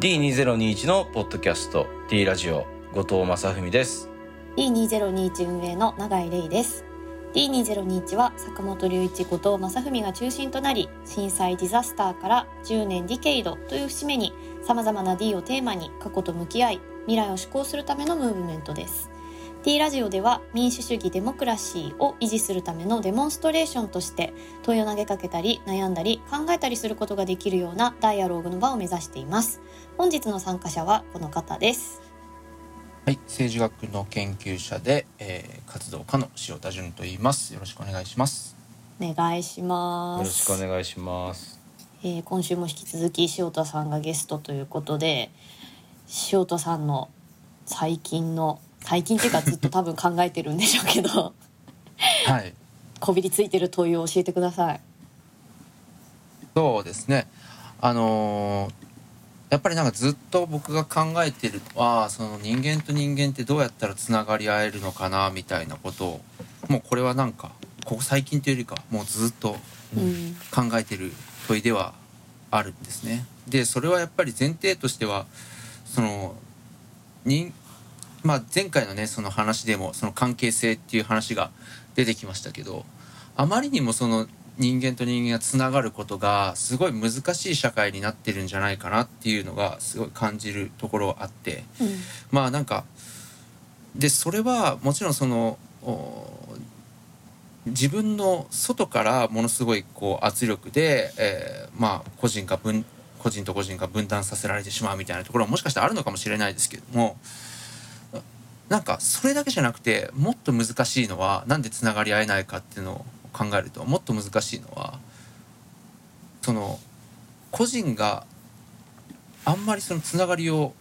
D2021 のポッドキャスト D ラジオ後藤正文です。D2021 運営の永井玲です。D2021 は坂本龍一後藤正文が中心となり震災ディザスターから10年ディケイドという節目にさまざまな D をテーマに過去と向き合い未来を志向するためのムーブメントです。D ラジオでは民主主義デモクラシーを維持するためのデモンストレーションとして問いを投げかけたり悩んだり考えたりすることができるようなダイアローグの場を目指しています本日の参加者はこの方ですはい、政治学の研究者で、えー、活動家の塩田純と言います。よろしくお願いします。お願いしますよろしくお願いしますえー今週も引き続き塩田さんがゲストということで塩田さんの最近の最近っていうかずっと多分考えてるんでしょうけどはい、こびりついてる問いを教えてください。そうですね。あのーやっぱりなんかずっと僕が考えてるのはその人間と人間ってどうやったらつながり合えるのかなみたいなことをもうこれはなんかここ最近というよりかもうずっとうん考えてる問いではあるんですね。でそれはやっぱり前提としてはその人まあ前回のねその話でもその関係性っていう話が出てきましたけどあまりにもその人間と人間がつながることがすごい難しい社会になってるんじゃないかなっていうのがすごい感じるところはあってうん。まあなんかでそれはもちろんそのお自分の外からものすごいこう圧力で、えーまあ個人が分個人と個人が分断させられてしまうみたいなところはもしかしたらあるのかもしれないですけどもなんかそれだけじゃなくてもっと難しいのはなんでつながり合えないかっていうのを考えるともっと難しいのはその個人があんまりそのつながりを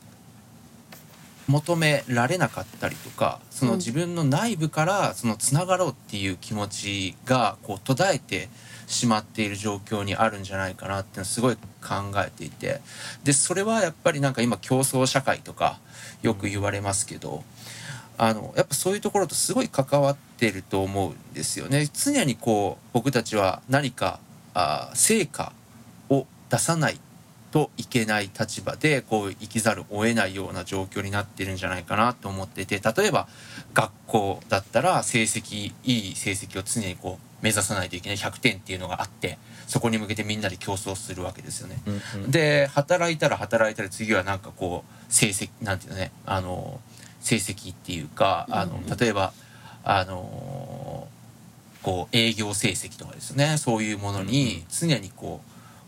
求められなかったりとかそのうん。自分の内部からそのつながろうっていう気持ちがこう途絶えてしまっている状況にあるんじゃないかなっていうのをすごい考えていて。でそれはやっぱりなんか今競争社会とかよく言われますけど、あのやっぱそういうところとすごい関わってると思うんですよね。常にこう僕たちは何かあ成果を出さないといけない立場でこう生きざるを得ないような状況になってるんじゃないかなと思ってて例えば学校だったら成績いい成績を常にこう目指さないといけない100点っていうのがあってそこに向けてみんなで競争するわけですよね。うんうんで働いたら働いたら次はなんかこう成績なんていうのねあの成績っていうかあのうん。例えばあのこう営業成績とかですね。そういうものに常にこ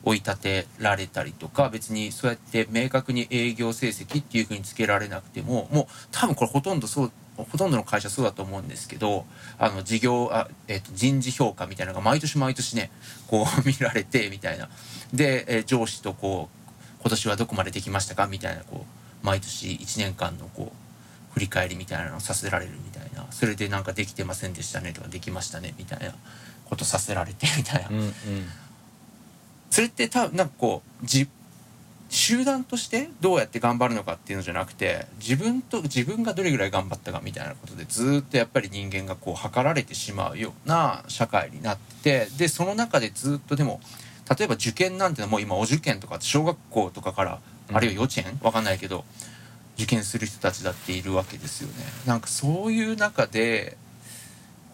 う追い立てられたりとか別にそうやって明確に営業成績っていうふうにつけられなくてももう多分これほとんどそうほとんどの会社そうだと思うんですけどあの事業あ、えっと人事評価みたいなのが毎年毎年ねこう 見られてみたいな。で、えー上司とこう今年はどこまでできましたか？みたいなこう毎年1年間のこう振り返りみたいなのをさせられるみたいな。それでなんかできてませんでしたねとかできましたねみたいなことさせられてみたいな。うんうん。それって多分なんかこうじ集団としてどうやって頑張るのかっていうのじゃなくて自分と自分がどれぐらい頑張ったかみたいなことでずーっとやっぱり人間がこう測られてしまうような社会になってでその中でずっとでも例えば受験なんてのはもう今お受験とか小学校とかからうん。あるいは幼稚園？わかんないけど受験する人たちだっているわけですよね。なんかそういう中で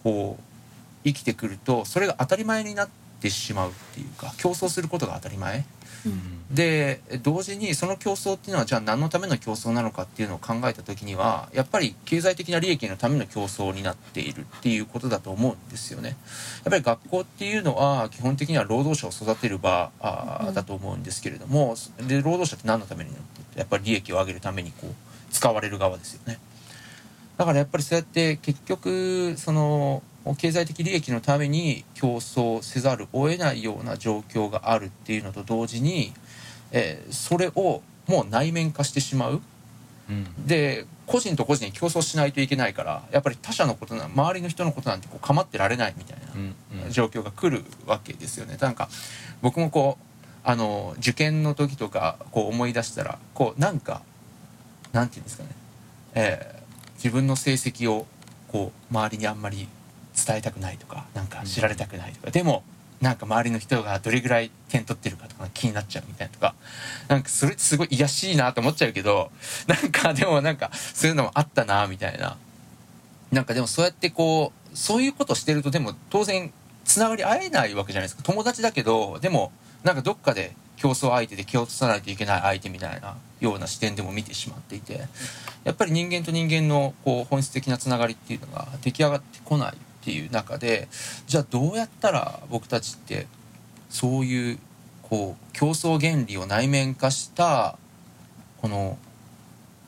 こう生きてくるとそれが当たり前になってしまうっていうか競争することが当たり前で同時にその競争っていうのはじゃあ何のための競争なのかっていうのを考えた時にはやっぱり経済的な利益のための競争になっているっていうことだと思うんですよね。やっぱり学校っていうのは基本的には労働者を育てる場だと思うんですけれどもで労働者って何のためにやっぱり利益を上げるためにこう使われる側ですよね。だからやっぱりそうやって結局その経済的利益のために競争せざるを得ないような状況があるっていうのと同時に、えーそれをもう内面化してしまう。うん。で個人と個人に競争しないといけないからやっぱり他者のことな周りの人のことなんてこう構ってられないみたいうんな状況が来るわけですよね。なんか僕もこうあの受験の時とかこう思い出したらこうなんかなんていうんですかね、えー自分の成績をこう周りにあんまり伝えたくないとかなんか知られたくないとか、でもなんか周りの人がどれぐらい点取ってるかとか気になっちゃうみたいなとか。なんかそれってすごい癒やしいなと思っちゃうけど なんかでもなんかそういうのもあったなみたいな。なんかでもそうやってこうそういうことしてるとでも当然つながり合えないわけじゃないですか。友達だけどでもなんかどっかで競争相手で気を落とさないといけない相手みたいなような視点でも見てしまっていて。やっぱり人間と人間のこう本質的なつながりっていうのが出来上がってこないっていう中でじゃあどうやったら僕たちってそういうこう競争原理を内面化したこの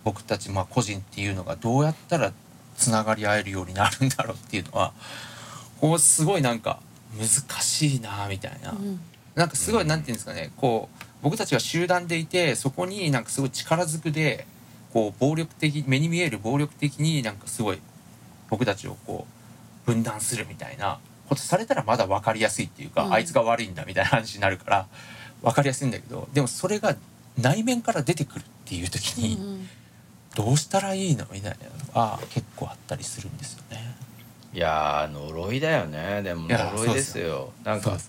僕たちまあ個人っていうのがどうやったらつながり合えるようになるんだろうっていうのはこうすごいなんか難しいなみたいな。うんなんかすごいなんていうんですかねこう僕たちが集団でいてそこになんかすごい力ずくでこう暴力的目に見える暴力的になんかすごい僕たちをこう分断するみたいなことされたらまだ分かりやすいっていうか、うん。あいつが悪いんだみたいな話になるから分かりやすいんだけどでもそれが内面から出てくるっていう時にうんどうしたらいいのみたいなのが結構あったりするんですよね。いやー呪いだよね。でも呪いですよ。なんかやっ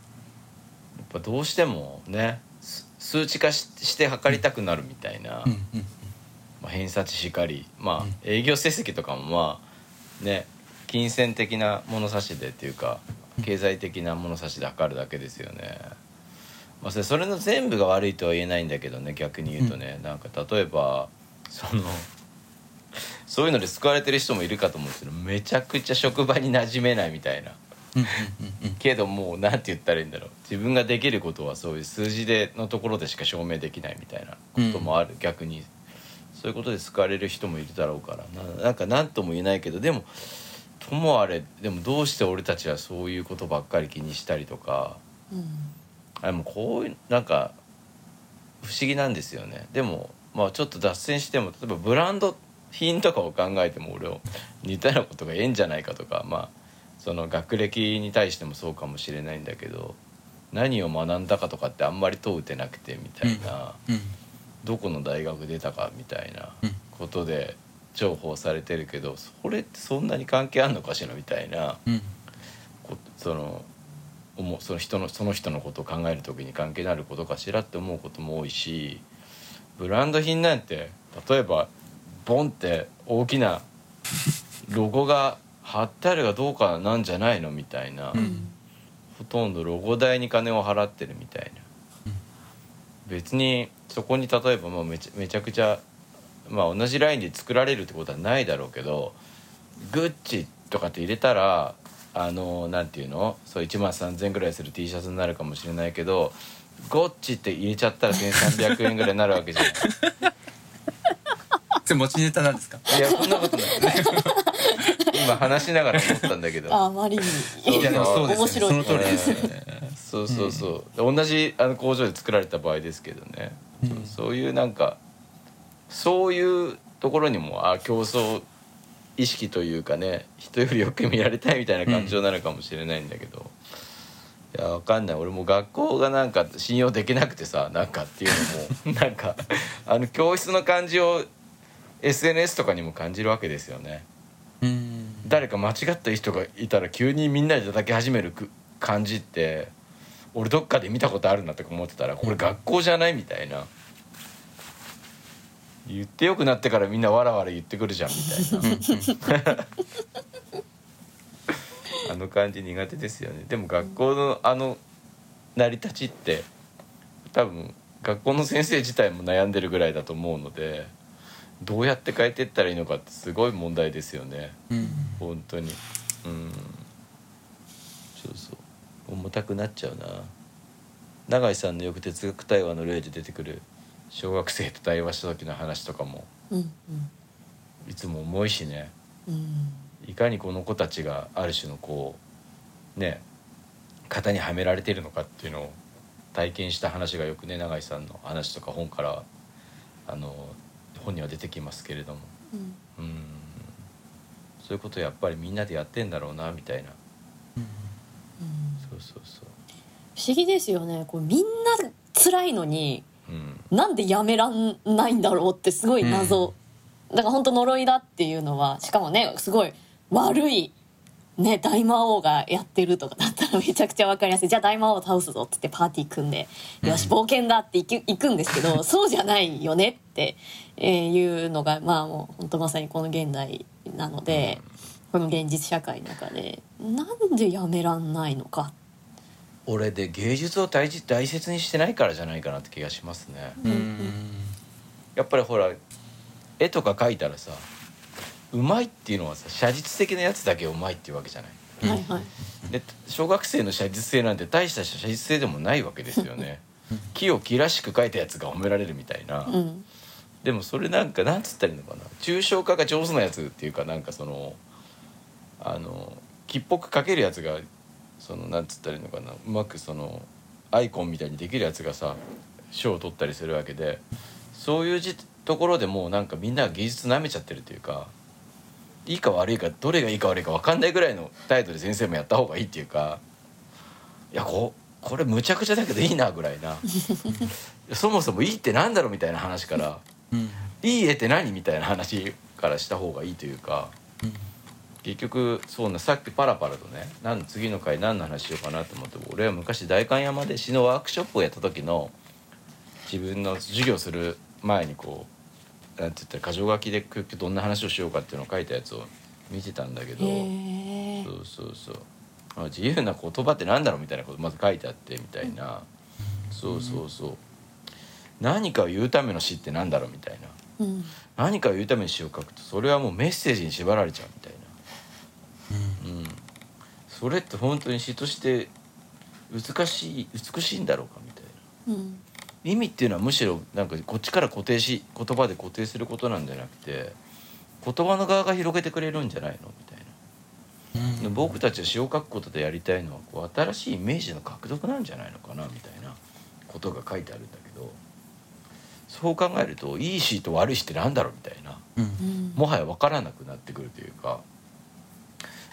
ぱどうしてもねす数値化しして測りたくなるみたいな、うんうん。まあ、偏差値しかりまあ、うん。営業成績とかもまあね金銭的な物差しでっていうか経済的な物差しで測るだけですよね。まあ、それの全部が悪いとは言えないんだけどね逆に言うとね、なんか例えばそのそういうので救われてる人もいるかと思うんですけどめちゃくちゃ職場に馴染めないみたいな。うんうんうんうん。けどもうなんて言ったらいいんだろう。自分ができることはそういう数字でのところでしか証明できないみたいなこともある、逆に。そういうことで救われる人もいるだろうから。ななんか何とも言えないけどでもともあれでもどうして俺たちはそういうことばっかり気にしたりとか。うん。あでもこういうなんか不思議なんですよね。でもまあちょっと脱線しても例えばブランド品とかを考えても俺を似たようなことがええんじゃないかとかまあその学歴に対してもそうかもしれないんだけど何を学んだかとかってあんまり問うてなくてみたいな、うん。どこの大学出たかみたいなうんことで重宝されてるけどそれってそんなに関係あんのかしらみたいなうん。こその思うその人のその人のことを考える時に関係のあることかしらって思うことも多いしブランド品なんて例えばボンって大きなロゴが貼ってあるかどうかなんじゃないのみたいな、うん。ほとんどロゴ代に金を払ってるみたいな、別にそこに例えばまあめちゃめちゃくちゃ、まあ、同じラインで作られるってことはないだろうけどグッチとかって入れたらあのなんていうの？そう1万3,000円ぐらいする T シャツになるかもしれないけどゴッチって入れちゃったら1,300円ぐらいになるわけじゃん。それ持ちネタなんですか？いやそんなことない今話しながら思ったんだけど。ああまりに。そういやでもそうです面白い。その通りですよね。えーそうそうそう、同じあの工場で作られた場合ですけどね、うん。そうそういうなんかそういうところにもあ競争意識というかね人よりよく見られたいみたいな感情なのかもしれないんだけど、いやわかんない。俺も学校がなんか信用できなくてさなんかっていうのも なんかあの教室の感じを SNS とかにも感じるわけですよね。うん。誰か間違った人がいたら急にみんなで叩き始めるく感じって俺どっかで見たことあるなとか思ってたらこれ学校じゃないみたいな言ってよくなってからみんなわらわら言ってくるじゃんみたいな。あの感じ苦手ですよね。でも学校のあの成り立ちって多分学校の先生自体も悩んでるぐらいだと思うのでどうやって変えていったらいいのかってすごい問題ですよね。うん。本当に。うん。そうそう。重たくなっちゃうな。永井さんのよく哲学対話の例で出てくる小学生と対話した時の話とかもうんいつも重いしね。うんうん。いかにこの子たちがある種のこうね型にはめられているのかっていうのを体験した話がよくね永井さんの話とか本からあの本には出てきますけれども。うん。うん。そういうことやっぱりみんなでやってんだろうなみたいな。うんそうそうそ不思議ですよね。こうみんな辛いのにううん。なんでやめらんないんだろうってすごい謎、だから本当呪いだっていうのはしかもねすごい悪いね大魔王がやってるとかだったらめちゃくちゃわかりやすい。じゃあ大魔王を倒すぞって言ってパーティー組んでよし冒険だって行く行くんですけど そうじゃないよねって、えーいうのがまあもう本当まさにこの現代なので、この現実社会の中でなんでやめらんないのか。俺で芸術を大事大切にしてないからじゃないかなって気がしますね。うん。やっぱりほら絵とか描いたらさうまいっていうのはさ写実的なやつだけうまいっていうわけじゃない。うんはいはい。で小学生の写実性なんて大した写実性でもないわけですよね。木を木らしく描いたやつが褒められるみたいな、うん。でもそれなんかなんつったらいいのかな。抽象化が上手なやつっていうかなんかそのあの木っぽく描けるやつがそのなんつったらいいのかな。うまくそのアイコンみたいにできるやつがさ賞を取ったりするわけでそういうじところでもうなんかみんなが芸術なめちゃってるというかいいか悪いかどれがいいか悪いか分かんないぐらいの態度で先生もやった方がいいっていうかいやここれむちゃくちゃだけどいいなぐらいな。そもそもいいってなんだろうみたいな話から。うん。いい絵って何みたいな話からした方がいいというか結局そうなさっきパラパラとねなん次の回何の話しようかなと思って俺は昔代官山で詩のワークショップをやった時の自分の授業する前にこうなんて言ったら箇条書きでどんな話をしようかっていうのを書いたやつを見てたんだけどそうそうそう。あ自由な言葉ってなんだろうみたいなことまず書いてあってみたいな。そうそうそう。何かを言うための詩ってなんだろうみたいな。うん。何かを言うために詩を書くとそれはもうメッセージに縛られちゃうそれって本当に詩として美しい美しいんだろうかみたいな。うん。意味っていうのはむしろなんかこっちから固定し言葉で固定することなんじゃなくて言葉の側が広げてくれるんじゃないのみたいな、で僕たちは詩を書くことでやりたいのはこう新しいイメージの獲得なんじゃないのかなみたいな。ことが書いてあるんだけど。そう考えるといい詩と悪い詩ってなんだろうみたいな。うん。うん。もはや分からなくなってくるというか。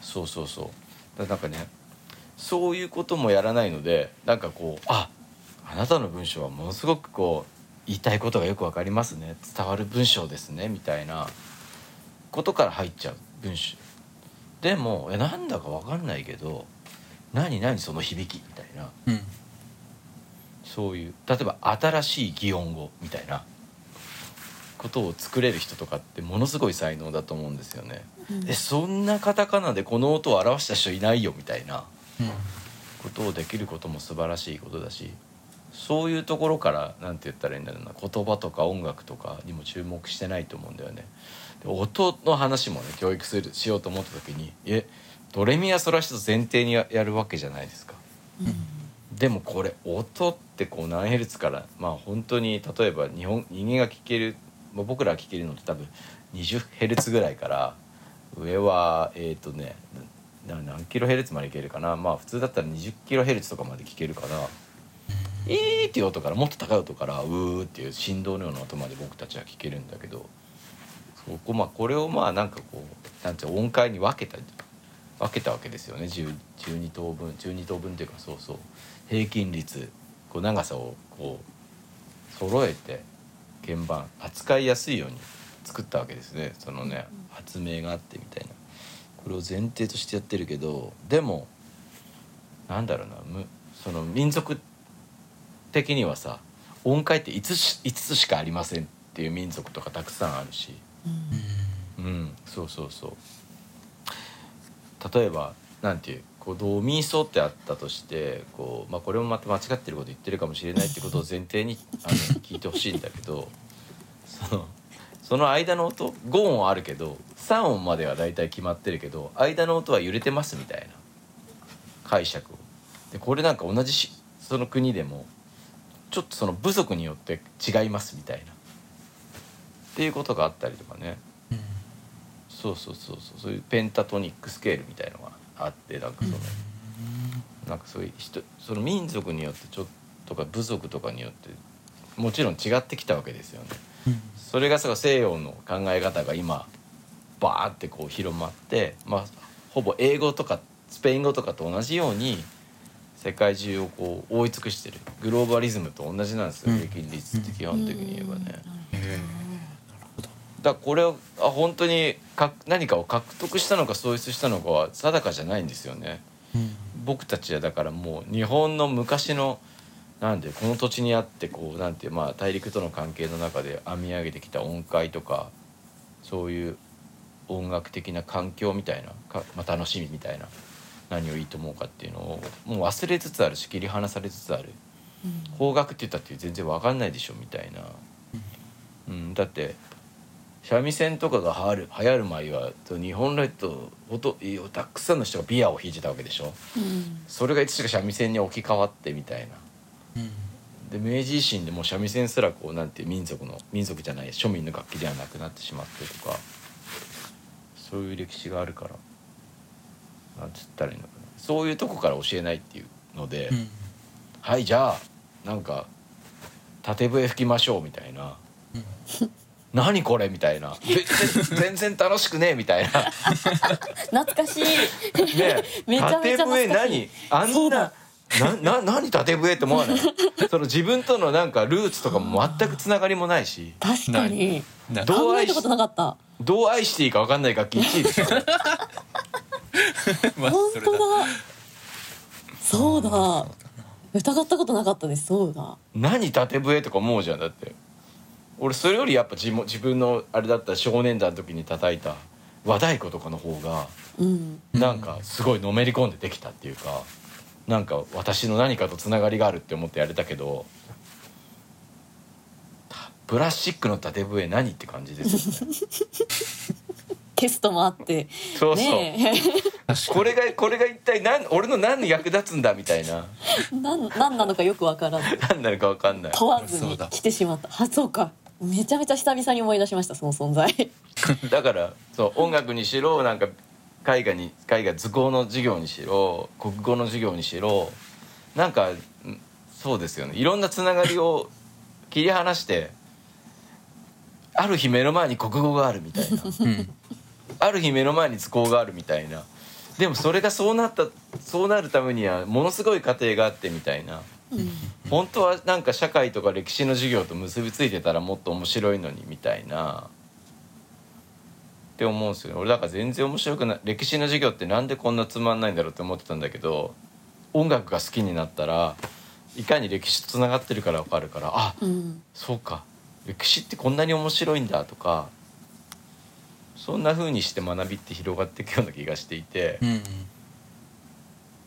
そうそうそうだなんかねそういうこともやらないのでなんかこうああなたの文章はものすごくこう言いたいことがよく分かりますね伝わる文章ですねみたいなことから入っちゃう文章。でもえなんだか分かんないけど何何その響きみたいな。うん。そういう例えば新しい擬音語みたいなことを作れる人とかってものすごい才能だと思うんですよね。うんえそんなカタカナでこの音を表した人いないよみたいなうんことをできることも素晴らしいことだしそういうところからなんて言ったらいいんだろうな言葉とか音楽とかにも注目してないと思うんだよね。で音の話もね教育するしようと思った時にえドレミアソラシド前提にややるわけじゃないですか。でもこれ音ってこう何ヘルツからまあ本当に例えば日本人間が聞ける、まあ、僕らが聞けるのって多分20ヘルツぐらいから上はえっ、とねな何キロヘルツまでいけるかな。まあ普通だったら20キロヘルツとかまで聞けるから「えー」っていう音からもっと高い音から「うー」っていう振動のような音まで僕たちは聞けるんだけどそこまあこれをまあなんかこうなんていう音階に分けた分けたわけですよね。10 12等分12等分っていうかそうそう。平均率こう長さをこう揃えて鍵盤扱いやすいように作ったわけですね。そのね発明があってみたいな。これを前提としてやってるけどでもなんだろうなむその民族的にはさ音階って5つし5つしかありませんっていう民族とかたくさんあるし。うん、そうそうそう。例えばなんていうこうドミソってあったとしてこう、まあ、これもまた間違ってること言ってるかもしれないってことを前提にあの聞いてほしいんだけどそのその間の音5音あるけど3音までは大体決まってるけど間の音は揺れてますみたいな解釈を。でこれなんか同じしその国でもちょっとその部族によって違いますみたいなっていうことがあったりとかね。そうそうそうそうそういうペンタトニックスケールみたいのがあってなんかその、なんかそういう人その民族によってちょっとか部族とかによってもちろん違ってきたわけですよね。それがさ西洋の考え方が今バーってこう広まって、まあ、ほぼ英語とかスペイン語とかと同じように世界中をこう覆い尽くしてる。グローバリズムと同じなんですようん。平均率って基本的に言えばね。へえなるほどだからこれをあ本当にか何かを獲得したのか創出したのかは定かじゃないんですよね。うん。僕たちはだからもう日本の昔のなんでこの土地にあってこうなんてまあ大陸との関係の中で編み上げてきた音階とかそういう音楽的な環境みたいなか、まあ、楽しみみたいな何をいいと思うかっていうのをもう忘れつつあるし切り離されつつある。邦楽って言ったって全然わかんないでしょみたいな、うん、だって三味線とかが流行る流行る前は日本列島ほとたくさんの人がビアを弾いてたわけでしょ？うん。それがいつしか三味線に置き換わってみたいな。うんで明治維新でもう三味線すらこうなんていう民族の民族じゃない庶民の楽器ではなくなってしまってとかそういう歴史があるからなんつったらいいのかな。そういうとこから教えないっていうので、うん。はいじゃあなんか縦笛吹きましょうみたいなうん「何これ?」みたいな 「全然楽しくねえ」みたいな。懐かしい。ね めちゃめちゃ懐かしい。縦笛何？あんだ。ななな何縦笛って思わない？その自分とのなんかルーツとかも全くつながりもないし。確かに。などう考えたことなかった。どう愛していいか分かんない楽器1位です本当だ。そうだ。疑ったことなかったです。そうだ。何縦笛とか思うじゃんだって俺それよりやっぱ自も自分のあれだったら少年団の時に叩いた和太鼓とかの方がうん。なんかすごいのめり込んでできたっていうかなんか私の何かとつながりがあるって思ってやれたけどたプラスチックの縦笛何って感じですよね。テストもあって。そうそう、ね これがこれが一体何俺の何に役立つんだみたいな。え ななのかよくわからず何なのか分かんない。問わずに来てしまった。あそうかめちゃめちゃ久々に思い出しましたその存在。だからそう音楽にしろなんか絵画に絵画図工の授業にしろ国語の授業にしろなんかんそうですよね。いろんなつながりを切り離してある日目の前に国語があるみたいな。うん。ある日目の前に図工があるみたいな。でもそれがそうなったそうなるためにはものすごい過程があってみたいな。うん本当はなんか社会とか歴史の授業と結びついてたらもっと面白いのにみたいな。って思うんですよね。俺だから全然面白くない。歴史の授業ってなんでこんなつまんないんだろうって思ってたんだけど音楽が好きになったらいかに歴史とつながってるから分かるからあうん。そうか。歴史ってこんなに面白いんだとかそんな風にして学びって広がっていくような気がしていて。うん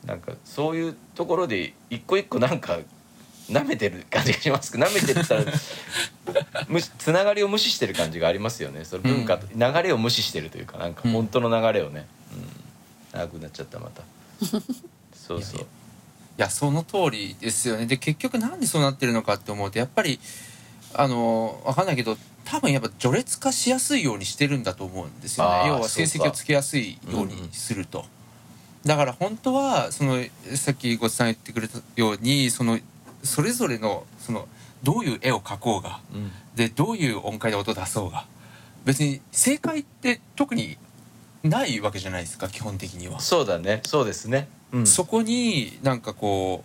なんかそういうところで一個一個なんか舐めてる感じがします。けど舐めてったら つながりを無視してる感じがありますよね。その文化と、流れを無視してるというかなんかうん。本当の流れをね、うん、長くなっちゃったまた。そうそう。いやその通りですよね。で結局なんでそうなってるのかって思うとやっぱりあのわかんないけど多分やっぱ序列化しやすいようにしてるんだと思うんですよね。要は成績をつけやすいようにすると、だから本当はそのさっきごちさん言ってくれたようにそのそれぞれのそのどういう絵を描こうがうん。でどういう音階で音出そうが別に正解って特にないわけじゃないですか基本的には。そうだね。そうですね、うん、そこになんかこ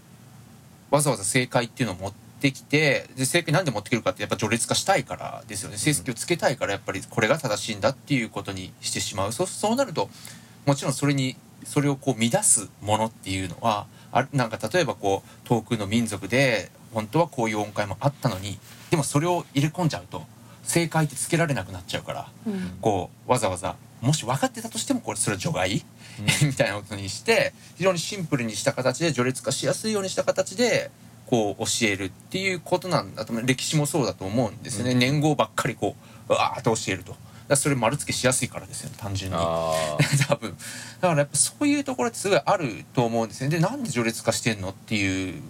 うわざわざ正解っていうのを持ってきてで正解なんで持ってくるかってやっぱ序列化したいからですよね。成績をつけたいからやっぱりこれが正しいんだっていうことにしてしまう。そうそうなるともちろんそれにそれをこう乱すものっていうのはあなんか例えばこう遠くの民族で本当はこういう音階もあったのにでもそれを入れ込んじゃうと正解ってつけられなくなっちゃうからうん。こうわざわざもし分かってたとしてもこれそれは除外？うん。みたいなことにして非常にシンプルにした形で序列化しやすいようにした形でこう教えるっていうことなんだと歴史もそうだと思うんですよね、うん。年号ばっかりこううわーっと教えるとだそれ丸付けしやすいからですよね単純に。あ 多分。だからやっぱそういうところってすごいあると思うんですね。でなんで序列化してんのっていう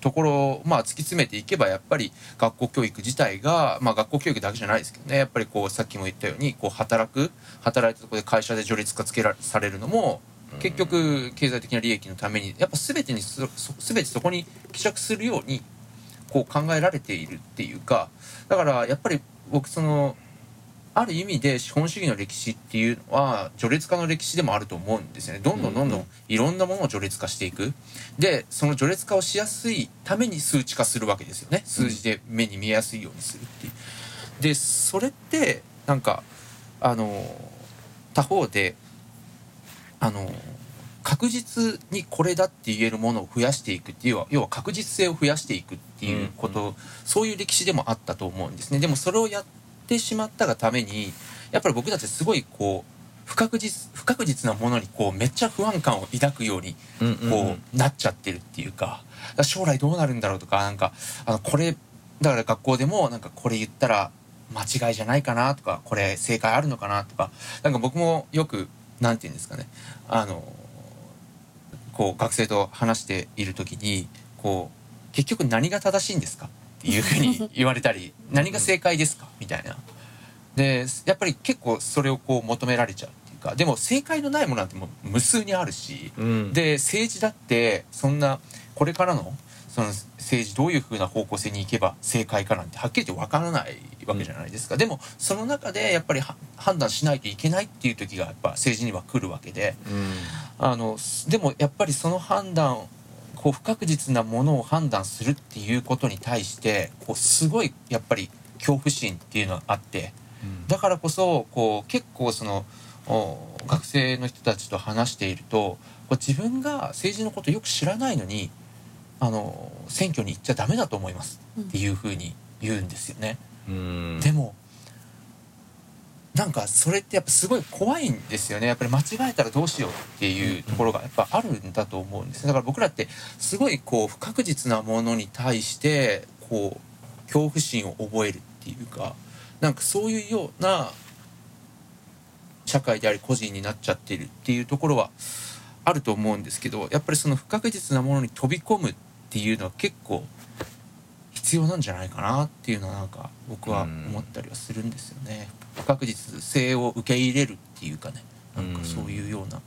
ところをまあ突き詰めていけばやっぱり学校教育自体がまあ学校教育だけじゃないですけどね。やっぱりこうさっきも言ったようにこう働く働いたところで会社で序列化つけらされるのもうん。結局経済的な利益のためにやっぱ全てにそそ全てそこに希釈するようにこう考えられているっていうか。だからやっぱり僕そのある意味で資本主義の歴史っていうのは序列化の歴史でもあると思うんですよね。どんどんどんどうん。んいろんなものを序列化していく。でその序列化をしやすいために数値化するわけですよね。数字で目に見えやすいようにするっていう。でそれってなんかあの他方であの確実にこれだって言えるものを増やしていくっていう要は確実性を増やしていくっていうこと、うん。そういう歴史でもあったと思うんですね。でもそれをやってしまったがためにやっぱり僕たちすごいこう不確実不確実なものにこうめっちゃ不安感を抱くようにこうなっちゃってるっていうか将来どうなるんだろうとかなんかあのこれだから学校でもなんかこれ言ったら間違いじゃないかなとかこれ正解あるのかなとかなんか僕もよくなんて言うんですかねあのこう学生と話している時にこう結局何が正しいんですか？っていうふうに言われたり何が正解ですか？みたいな。でやっぱり結構それをこう求められちゃうっていうかでも正解のないものなんてもう無数にあるし。うんで政治だってそんなこれからのその政治どういうふうな方向性に行けば正解かなんてはっきり言って分からないわけじゃないですか、でもその中でやっぱりは判断しないといけないっていう時がやっぱ政治には来るわけであのでもやっぱりその判断こう不確実なものを判断するっていうことに対してこうすごいやっぱり恐怖心っていうのがあって。だからこそこう結構そのお学生の人たちと話しているとこう自分が政治のことよく知らないのにあの選挙に行っちゃダメだと思いますっていうふうに言うんですよね。うんでもなんかそれってやっぱすごい怖いんですよね。やっぱり間違えたらどうしようっていうところがやっぱあるんだと思うんですだから僕らってすごいこう不確実なものに対してこう恐怖心を覚えるっていうかなんかそういうような社会であり個人になっちゃってるっていうところはあると思うんですけどやっぱりその不確実なものに飛び込むっていうのは結構必要なんじゃないかなっていうのはなんか僕は思ったりはするんですよね。不確実性を受け入れるっていうかねなんかそういうような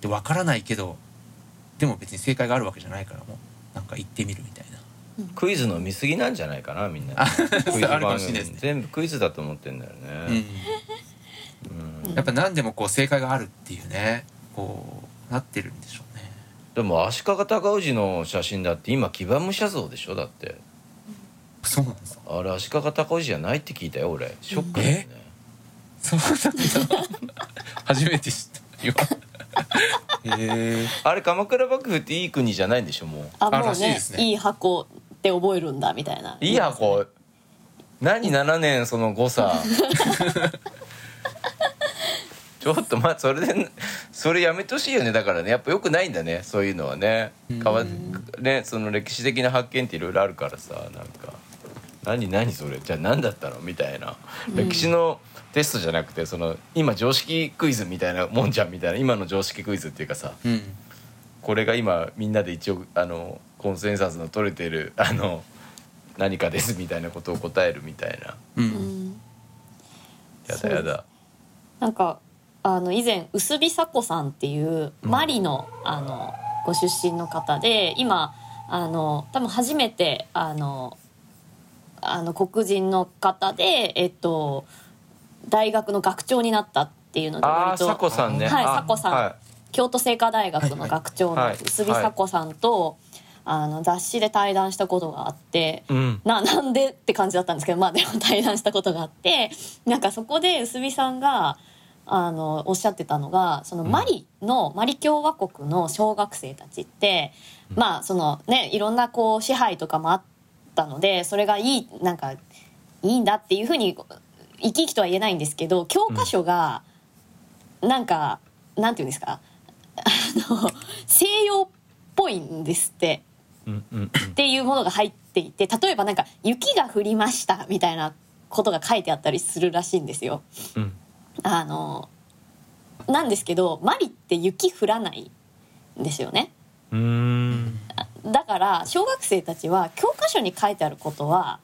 で分からないけどでも別に正解があるわけじゃないからもうなんか言ってみるみたいな。クイズの見過ぎなんじゃないかなみんな。あクイズあるかも番組しれないですね。全部クイズだと思ってんだようん。ね、うん。やっぱ何でもこう正解があるっていうねこうなってるんでしょうね。でも足利尊氏の写真だって今騎馬武者像でしょだって。そうなんですか。あれ足利尊氏じゃないって聞いたよ俺。ショックだよね、そうなんだ。初めて知った。今。へえ。あれ鎌倉幕府っていい国じゃないんでしょもああもうねいですね。いい箱って覚えるんだみたいな。ういいやこう何7年その誤差？ちょっとまあそれでそれやめてほしいよね。だからねやっぱよくないんだね。そういうのはね。かわねその歴史的な発見っていろいろあるからさなんか。何何それ？じゃあ何だったの？みたいな。歴史のテストじゃなくてその今常識クイズみたいなもんじゃんみたいな今の常識クイズっていうかさうん。これが今みんなで一応あのコンセンサスの取れてるあの何かですみたいなことを答えるみたいなう。うんんやだやだなんかあの以前薄日佐子さんっていうマリの,、あのご出身の方で今あの多分初めてあのあの黒人の方で、えっと、大学の学長になったっていうのでああ割と。佐子さんね。はいあ佐子さん。は京都精華大学の学長のはい薄日佐子さんと、あの雑誌で対談したことがあって。いうん。ななんでって感じだったんですけどまあでも対談したことがあってなんかそこで薄見さんがあのおっしゃってたのがそのマリの、マリ共和国の小学生たちって、まあそのねいろんなこう支配とかもあったのでそれがいいなんかいいんだっていうふうに生き生きとは言えないんですけど教科書がなんか、なんていうんですか？あの西洋っぽいんですって。うんうんっていうものが入っていて例えばなんか「雪が降りました」みたいなことが書いてあったりするらしいんですよ。うんあのなんですけどマリって雪降らないんですよね。うんだから小学生たちは教科書に書いてあることは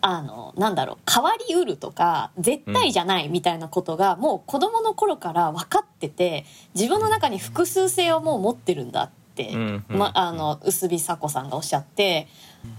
あのなんだろう変わりうるとか絶対じゃないみたいなことがもう子供の頃から分かってて自分の中に複数性をもう持ってるんだって、ま、あの薄日佐子さんがおっしゃって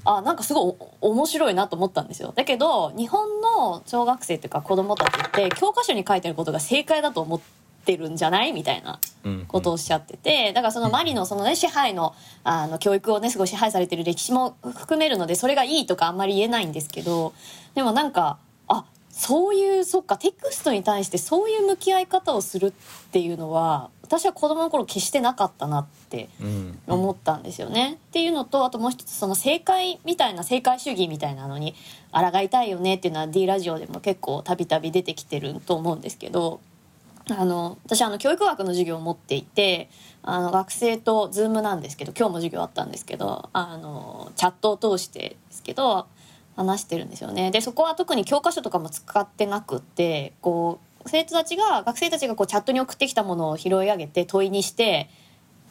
あなんかすごいお面白いなと思ったんですよ。だけど日本の小学生っていうか子供たちって教科書に書いてあることが正解だと思ってるんじゃない？みたいなうん。ことをおっしゃっててだからそのマリのそのね支配のあの教育をねすごい支配されてる歴史も含めるのでそれがいいとかあんまり言えないんですけどでもなんかあそういうそっかテクストに対してそういう向き合い方をするっていうのは私は子供の頃決してなかったなってうん。思ったんですよね。っていうのとあともう一つその正解みたいな正解主義みたいなのに抗いたいよねっていうのは D ラジオでも結構たびたび出てきてると思うんですけどあの私あの教育学の授業を持っていてあの学生と Zoom なんですけど今日も授業あったんですけどあのチャットを通してですけど話してるんですよね。でそこは特に教科書とかも使ってなくってこう生徒たちが学生たちがこうチャットに送ってきたものを拾い上げて問いにして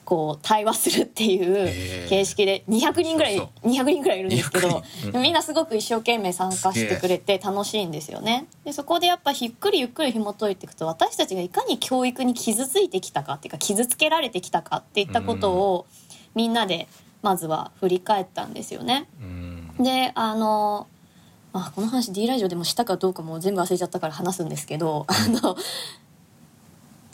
こう対話するっていう形式で200人ぐらいそう200人ぐらいいるんですけど200人。でもみんなすごく一生懸命参加してくれて楽しいんですよね。でそこでやっぱゆっくりゆっくり紐解いていくと私たちがいかに教育に傷ついてきたかっていうか傷つけられてきたかっていったことをみんなでまずは振り返ったんですよね。うん。であのあこの話 D ラジオでもしたかどうかも全部忘れちゃったから話すんですけどあの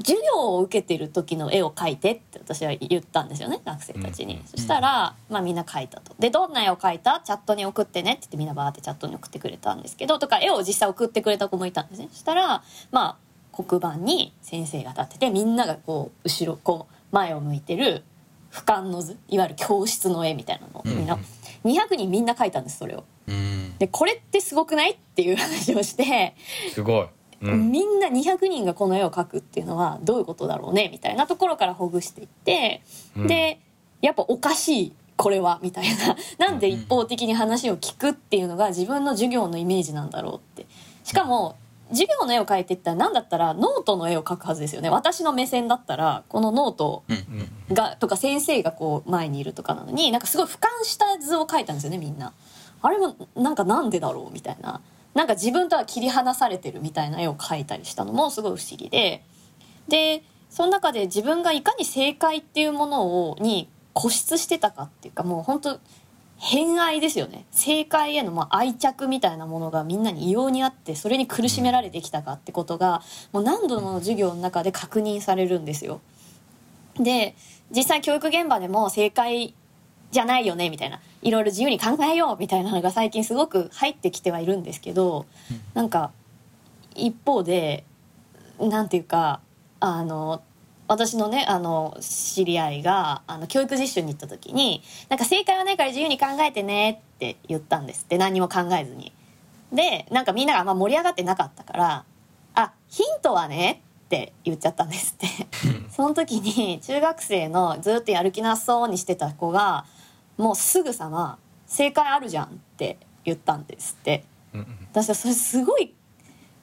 授業を受けてる時の絵を描いてって私は言ったんですよね学生たちに、うんそしたら、まあ、みんな描いたと。でどんな絵を描いた？チャットに送ってねって言ってみんなバーってチャットに送ってくれたんですけどとか絵を実際送ってくれた子もいたんですね。そしたらまあ黒板に先生が立っててみんながこう後ろこう前を向いてる俯瞰の図いわゆる教室の絵みたいなのをみんな、200人みんな描いたんですそれを。うん。でこれってすごくない？っていう話をして、すごい、うん、みんな200人がこの絵を描くっていうのはどういうことだろうねみたいなところからほぐしていって、うん。でやっぱおかしいこれはみたいな。なんで一方的に話を聞くっていうのが自分の授業のイメージなんだろうって。しかも授業の絵を描いていったら何だったらノートの絵を描くはずですよね。私の目線だったらこのノートうん。がとか先生がこう前にいるとかなのになんかすごい俯瞰した図を描いたんですよねみんな。あれもなんかなんでだろうみたいななんか自分とは切り離されてるみたいな絵を描いたりしたのもすごい不思議ででその中で自分がいかに正解っていうものをに固執してたかっていうかもう本当偏愛ですよね正解へのま愛着みたいなものがみんなに異様にあってそれに苦しめられてきたかってことがもう何度もの授業の中で確認されるんですよ。で実際教育現場でも正解じゃないよねみたいないろいろ自由に考えようみたいなのが最近すごく入ってきてはいるんですけどなんか一方でなんていうかあの私のねあの知り合いがあの教育実習に行った時に「なんか正解はないから自由に考えてね」って言ったんですって何にも考えずに。でなんかみんながあんま盛り上がってなかったから「あヒントはね」って言っちゃったんですって。その時に中学生のずっとやる気なさそうにしてた子がもうすぐさま「正解あるじゃん」って言ったんですって。うんうん私はそれすごい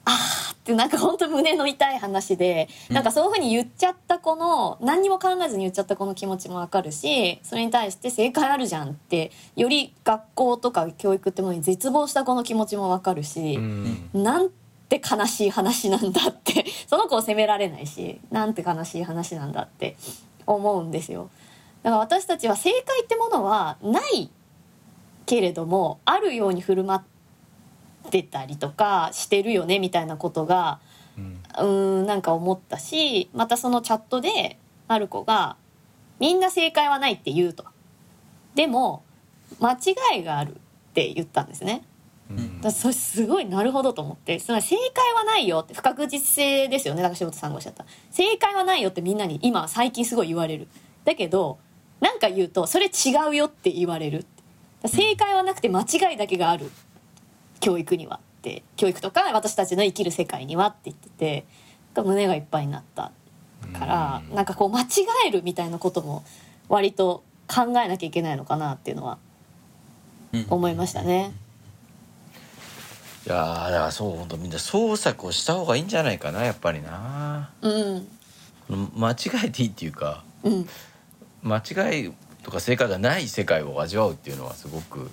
あーってなんか本当胸の痛い話で、なんかそういうふうに言っちゃった子の何にも考えずに言っちゃった子の気持ちもわかるしそれに対して正解あるじゃんってより学校とか教育ってものに絶望した子の気持ちもわかるし、うんなんて悲しい話なんだって その子を責められないしなんて悲しい話なんだって思うんですよ。だから私たちは正解ってものはないけれどもあるように振る舞ってたりとかしてるよねみたいなことがうん。んなんか思ったしまたそのチャットである子が「みんな正解はない」って言うと。でも間違いがあるって言ったんですね。うん。だそれすごいなるほどと思ってつまり正解はないよって不確実性ですよね。だから仕事さんがおっしゃった。正解はないよってみんなに今最近すごい言われる。だけどなんか言うとそれ違うよって言われる。正解はなくて間違いだけがある。教育には。って教育とか私たちの生きる世界にはって言ってて胸がいっぱいになったからうん。なんかこう間違えるみたいなことも割と考えなきゃいけないのかなっていうのはうん思いましたね。いやーだからそう本当みんな創作をした方がいいんじゃないかなやっぱりな。うん。間違えていいっていうかうん間違いとか正解がない世界を味わうっていうのはすごく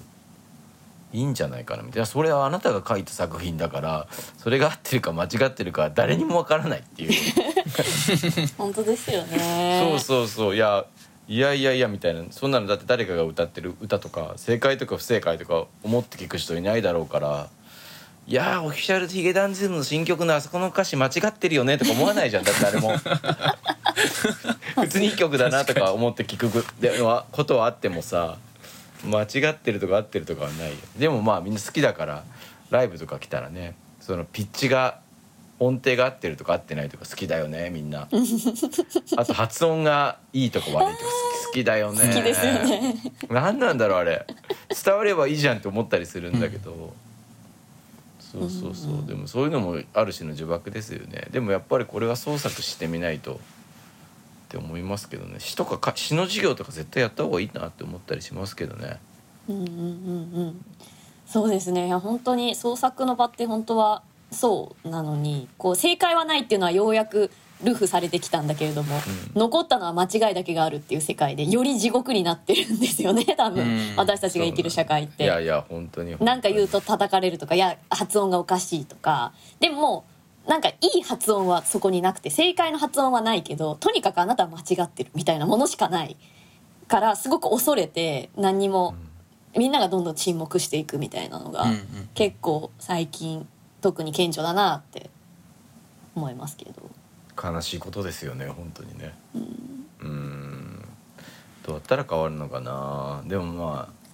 いいんじゃないかなみたいな。それはあなたが書いた作品だからそれが合ってるか間違ってるか誰にもわからないっていう。本当ですよね。そうそうそう。いやいやいやいやみたいな。そんなのだって誰かが歌ってる歌とか正解とか不正解とか思って聞く人いないだろうからいやーオフィシャルヒゲダンズムの新曲のあそこの歌詞間違ってるよねとか思わないじゃん。だってあれも。普通にいい曲だなとか思って聞くではことはあってもさ間違ってるとか合ってるとかはないよ。でもまあみんな好きだからライブとか来たらねそのピッチが音程が合ってるとか合ってないとか好きだよねみんな。あと発音がいいとか悪いとか好き好きだよね。好きですよね。何なんだろうあれ。伝わればいいじゃんって思ったりするんだけど、そうそうそう、でもそういうのもある種の呪縛ですよね。でもやっぱりこれは創作してみないと。って思いますけどね。詩とかか詩の授業とか絶対やった方がいいなって思ったりしますけどね。うんうんうんうん。そうですね。いや本当に創作の場って本当はそうなのにこう正解はないっていうのはようやくルフされてきたんだけれども、残ったのは間違いだけがあるっていう世界でより地獄になってるんですよね 多分、うん。私たちが生きる社会って。いやいや本当に。なんか言うと叩かれるとかいや発音がおかしいとか。でもなんかいい発音はそこになくて正解の発音はないけどとにかくあなたは間違ってるみたいなものしかないからすごく恐れて何にも、みんながどんどん沈黙していくみたいなのが、うんうん。結構最近特に顕著だなって思いますけど。悲しいことですよね本当にね。うん。どうやったら変わるのかな。でもまあ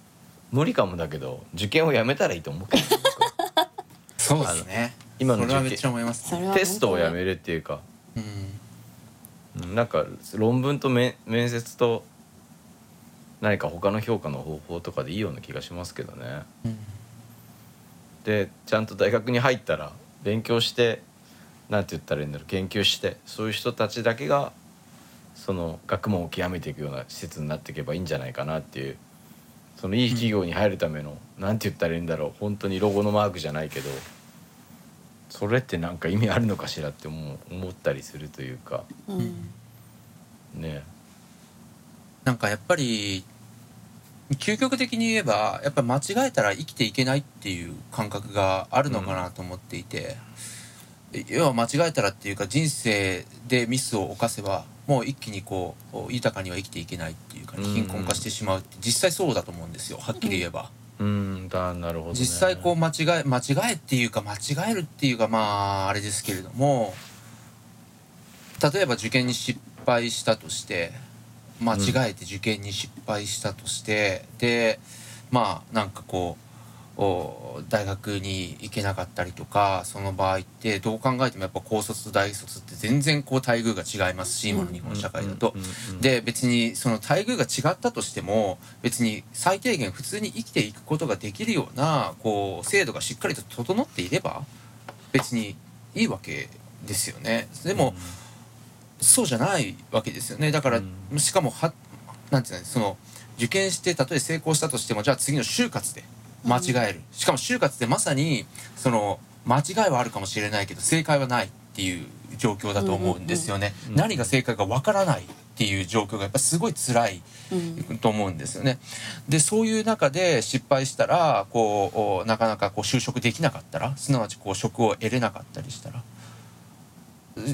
無理かもだけど受験をやめたらいいと思うけど そうですね。今のそれはめっ受験ちゃ思います。それはテストをやめるっていうか。うん。うんなんか論文と面面接と何か他の評価の方法とかでいいような気がしますけどね。うん。でちゃんと大学に入ったら勉強してなんて言ったらいいんだろう研究してそういう人たちだけがその学問を極めていくような施設になっていけばいいんじゃないかなっていうそのいい企業に入るための、なんて言ったらいいんだろう本当にロゴのマークじゃないけどそれってなんか意味あるのかしらって思う思ったりするというか。うん。ね。なんかやっぱり究極的に言えばやっぱり間違えたら生きていけないっていう感覚があるのかなと思っていて、要は間違えたらっていうか人生でミスを犯せばもう一気にこう豊かには生きていけないっていうか、うん貧困化してしまうって実際そうだと思うんですよはっきり言えば。うんだなるほど、ね、実際こう間違え間違えっていうか間違えるっていうかまああれですけれども例えば受験に失敗したとして間違えて受験に失敗したとして、でまあなんかこうお大学に行けなかったりとかその場合ってどう考えてもやっぱ高卒と大卒って全然こう待遇が違いますし今の日本社会だと。で別にその待遇が違ったとしても別に最低限普通に生きていくことができるようなこう制度がしっかりと整っていれば別にいいわけですよね。でも、そうじゃないわけですよね。だから、うしかもはなんていうのその受験してたとえ成功したとしてもじゃあ次の就活で間違える、しかも就活でまさにその間違いはあるかもしれないけど正解はないっていう状況だと思うんですよね、うんうん何が正解かわからないっていう状況がやっぱすごい辛いうんと思うんですよね。でそういう中で失敗したらこうおなかなかこう就職できなかったらすなわちこう職を得れなかったりしたら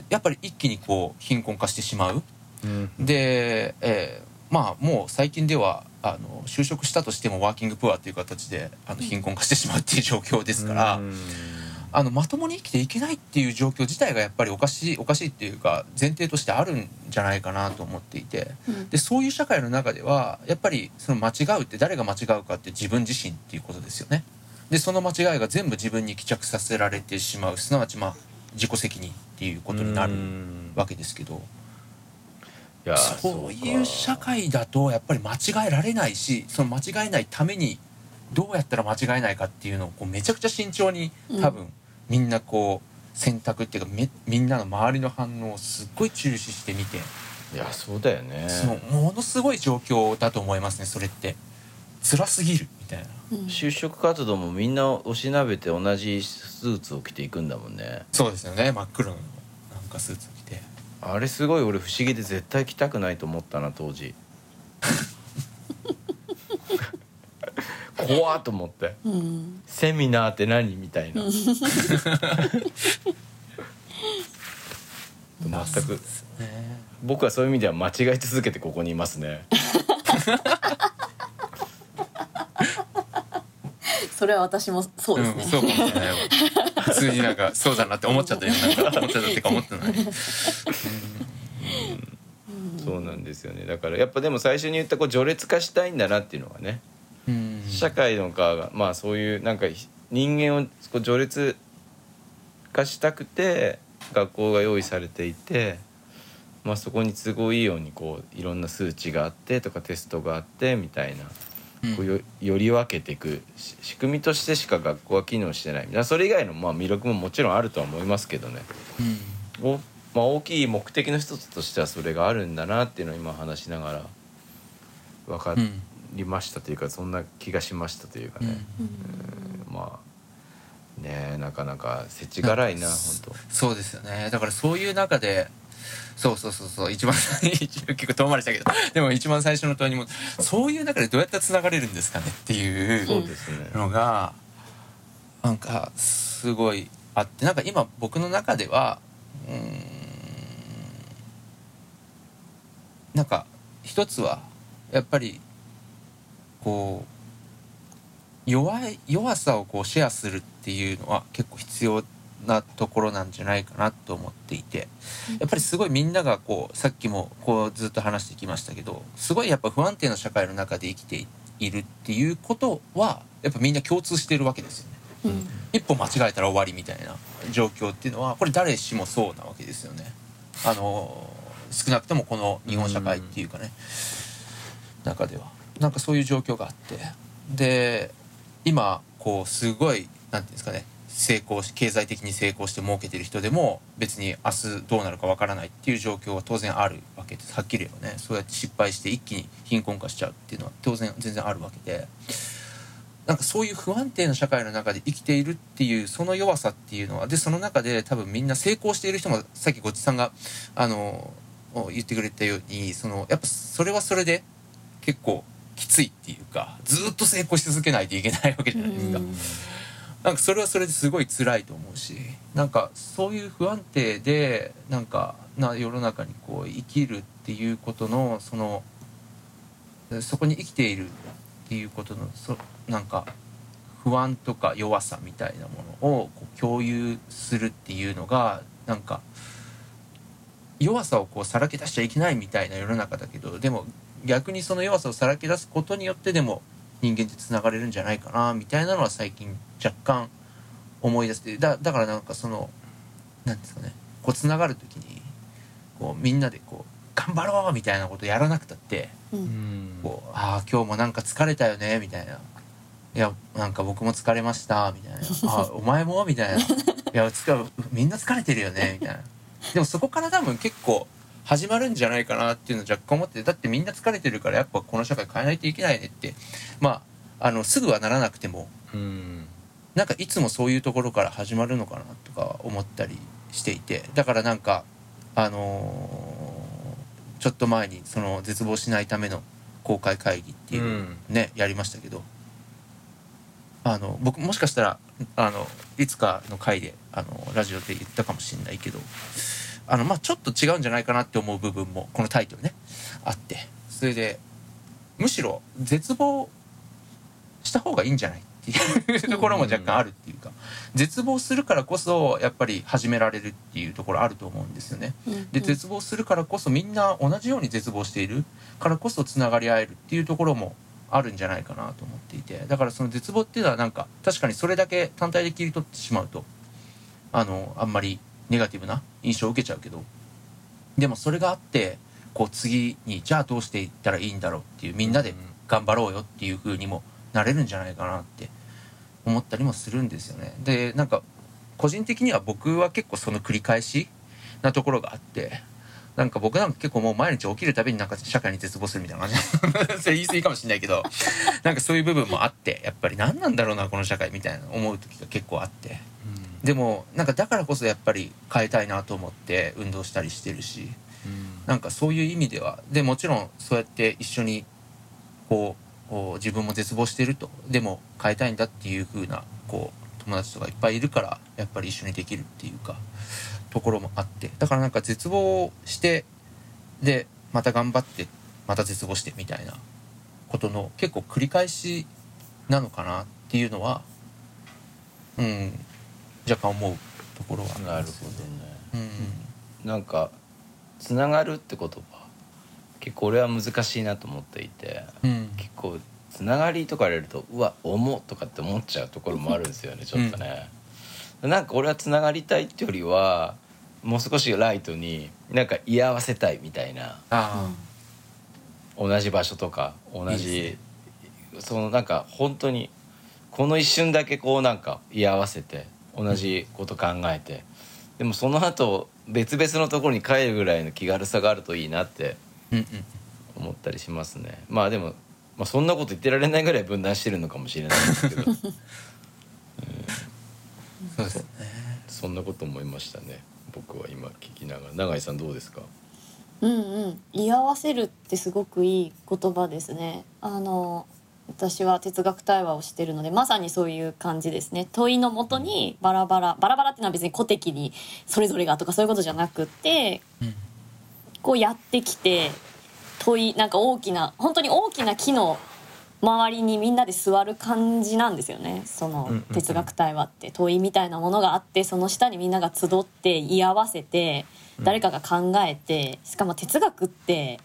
やっぱり一気にこう貧困化してしまう。うんで、えーまあもう最近ではあの就職したとしてもワーキングプアっていう形であの貧困化してしまうっていう状況ですから。うんあのまともに生きていけないっていう状況自体がやっぱりおかしいおかしいっていうか前提としてあるんじゃないかなと思っていてうんでそういう社会の中ではやっぱりその間違うって誰が間違うかって自分自身っていうことですよね。でその間違いが全部自分に帰着させられてしまうすなわちまあ自己責任っていうことになるうんわけですけどそういうか社会だとやっぱり間違えられないしその間違えないためにどうやったら間違えないかっていうのをこうめちゃくちゃ慎重に多分、みんなこう選択っていうかみみんなの周りの反応をすっごい注視してみて、いやそうだよね。そのものすごい状況だと思いますねそれって。辛すぎるみたいな。うん。就職活動もみんなおしなべて同じスーツを着ていくんだもんね。そうですよね真っ黒のなんかスーツあれすごい俺不思議で絶対着たくないと思ったな当時。怖っと思って。うんセミナーって何みたいな。全く。ね。僕はそういう意味では間違い続けてここにいますね それは私もそうですね、ん、そうかもしれないわ普通になんかそうだなって思っちゃったよなんか思っちゃったってか思ってない。そうなんですよね。だからやっぱでも最初に言ったこう序列化したいんだなっていうのがね。うん。社会の側がまあそういうなんかひ人間をこう序列化したくて学校が用意されていて、まあ、そこに都合いいようにこういろんな数値があってとかテストがあってみたいな。こうよより分けていくし仕組みとしてしか学校は機能してない。それ以外のまあ魅力ももちろんあるとは思いますけどね。うん。お、まあ、大きい目的の一つとしてはそれがあるんだなっていうのを今話しながら分かうんりましたというかそんな気がしましたというかね、うん。まあねえなかなか世知辛いな本当。そうですよね。だからそういう中でそうそうそうそう。一番一応結構遠回りしたけど。でも一番最初の問いにもそういう中でどうやってつながれるんですかねっていうそうですね、のがなんかすごいあって。なんか今僕の中ではうんなんか一つはやっぱりこう弱い弱さをこうシェアするっていうのは結構必要なところなんじゃないかなと思っていてやっぱりすごいみんながこうさっきもこうずっと話してきましたけどすごいやっぱ不安定な社会の中で生きているっていうことはやっぱみんな共通しているわけですよね。うん一歩間違えたら終わりみたいな状況っていうのはこれ誰しもそうなわけですよね。あの少なくともこの日本社会っていうかね、中ではなんかそういう状況があってで今こうすごいなんていうんですかね成功し経済的に成功して儲けてる人でも別に明日どうなるかわからないっていう状況は当然あるわけですはっきり言えばね。そうやって失敗して一気に貧困化しちゃうっていうのは当然全然あるわけで。なんかそういう不安定な社会の中で生きているっていうその弱さっていうのはでその中で多分みんな成功している人もさっきごちさんがあの言ってくれたようにそのやっぱそれはそれで結構きついっていうかずっと成功し続けないといけないわけじゃないですか。なんかそれはそれですごい辛いと思うしなんかそういう不安定でなんかな世の中にこう生きるっていうことのそのそこに生きているっていうことのそなんか不安とか弱さみたいなものをこう共有するっていうのがなんか弱さをこうさらけ出しちゃいけないみたいな世の中だけどでも逆にその弱さをさらけ出すことによってでも人間ってつながれるんじゃないかなみたいなのは最近若干思い出してだだからなんかそのなんですかねこうつながる時にこうみんなでこう頑張ろうみたいなことやらなくたってううん。んこうああ今日もなんか疲れたよねみたいな。いやなんか僕も疲れましたみたいな。あお前も？みたいな。いやつかみんな疲れてるよねみたいな。でもそこから多分結構始まるんじゃないかなっていうのを若干思っててだってみんな疲れてるからやっぱこの社会変えないといけないねって。まああのすぐはならなくてもうん。なんかいつもそういうところから始まるのかなとか思ったりしていてだからなんかあのーちょっと前にその絶望しないための公開会議っていうのをね、やりましたけどあの僕もしかしたらあのいつかの回であのラジオで言ったかもしれないけどあのまあちょっと違うんじゃないかなって思う部分もこのタイトルね。あって。それでむしろ絶望した方がいいんじゃないっていうところも若干あるっていうか絶望するからこそやっぱり始められるっていうところあると思うんですよね。で絶望するからこそみんな同じように絶望しているからこそつながり合えるっていうところもあるんじゃないかなと思っていて。だからその絶望っていうのはなんか確かにそれだけ単体で切り取ってしまうとあのあんまりネガティブな印象を受けちゃうけどでもそれがあってこう次にじゃあどうしていったらいいんだろうっていうみんなで頑張ろうよっていう風にもなれるんじゃないかなって思ったりもするんですよね。でなんか個人的には僕は結構その繰り返しなところがあってなんか僕なんか結構もう毎日起きるたびになんか社会に絶望するみたいな感じそれ 言い過ぎかもしれないけどなんかそういう部分もあってやっぱり何なんだろうなこの社会みたいな思う時が結構あってでもなんかだからこそやっぱり変えたいなと思って運動したりしてるし。なんかそういう意味では。でもちろんそうやって一緒にこうこう自分も絶望してると。でも変えたいんだっていう風なこう友達とかいっぱいいるからやっぱり一緒にできるっていうかところもあって。だからなんか絶望してでまた頑張ってまた絶望してみたいなことの結構繰り返しなのかなっていうのはうん若干思うところはありなるほ。どね。うん。なんかつながるって言葉結構俺は難しいなと思っていてうん。結構つながりとか言われるとうわ重っとかって思っちゃうところもあるんですよねちょっとね。なんか俺はつながりたいってよりはもう少しライトになんか居合わせたいみたいなあ同じ場所とか同じですそのなんか本当にこの一瞬だけこうなんか居合わせて同じこと考えて。でもその後別々のところに帰るぐらいの気軽さがあるといいなって思ったりしますね。まあでも、まあ、そんなこと言ってられないぐらい分断してるのかもしれないですけど。そうですね。そんなこと思いましたね。僕は今聞きながら。永井さんどうですか？うんうん。居合わせるってすごくいい言葉ですね。あの私は哲学対話をしてるのでまさにそういう感じですね。問いのもとにバラバラバラバラっていうのは別に個的にそれぞれがとかそういうことじゃなくってうん。こうやってきて問いなんか大きな本当に大きな木の周りにみんなで座る感じなんですよね。その哲学対話って。問いみたいなものがあってその下にみんなが集って居合わせて誰かが考えてしかも哲学って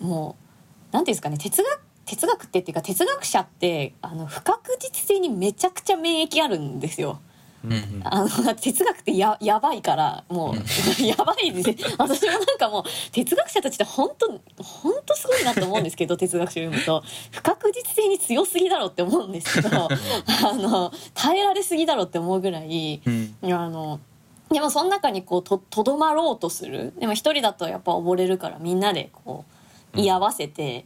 もう何ていうんですかね哲学哲学ってっていうか哲学者ってあの不確実性にめちゃくちゃ免疫あるんですよ。うんあの哲学ってややばいからもう やばいですね。私もなんかもう哲学者たちって本当本当すごいなと思うんですけど 哲学書読むと。不確実性に強すぎだろうって思うんですけど あの耐えられすぎだろうって思うぐらいうん。あのでもその中にこうととどまろうとする。でも一人だとやっぱ溺れるからみんなでこう居合わせて、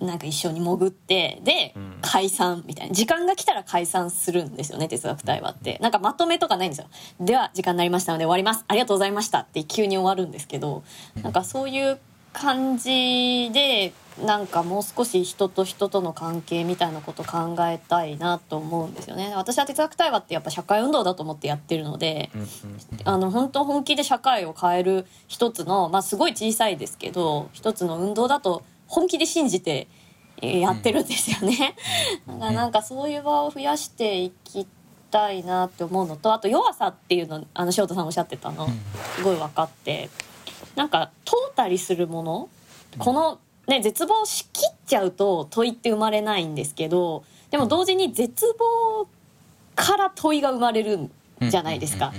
なんか一緒に潜ってでうん。解散みたいな。時間が来たら解散するんですよね哲学対話って。なんかまとめとかないんですよ。では時間になりましたので終わります。ありがとうございましたって急に終わるんですけどなんかそういう感じでなんかもう少し人と人との関係みたいなこと考えたいなと思うんですよね。私は哲学対話ってやっぱ社会運動だと思ってやってるのであの本当本気で社会を変える一つのまあすごい小さいですけど一つの運動だと本気で信じてえーやってるんですよね。だからなんかそういう場を増やしていきたいなって思うのとあと弱さっていうのあの翔太さんおっしゃってたのすごい分かってなんか問うたりするものこのね絶望しきっちゃうと問いって生まれないんですけどでも同時に絶望から問いが生まれるんじゃないですか。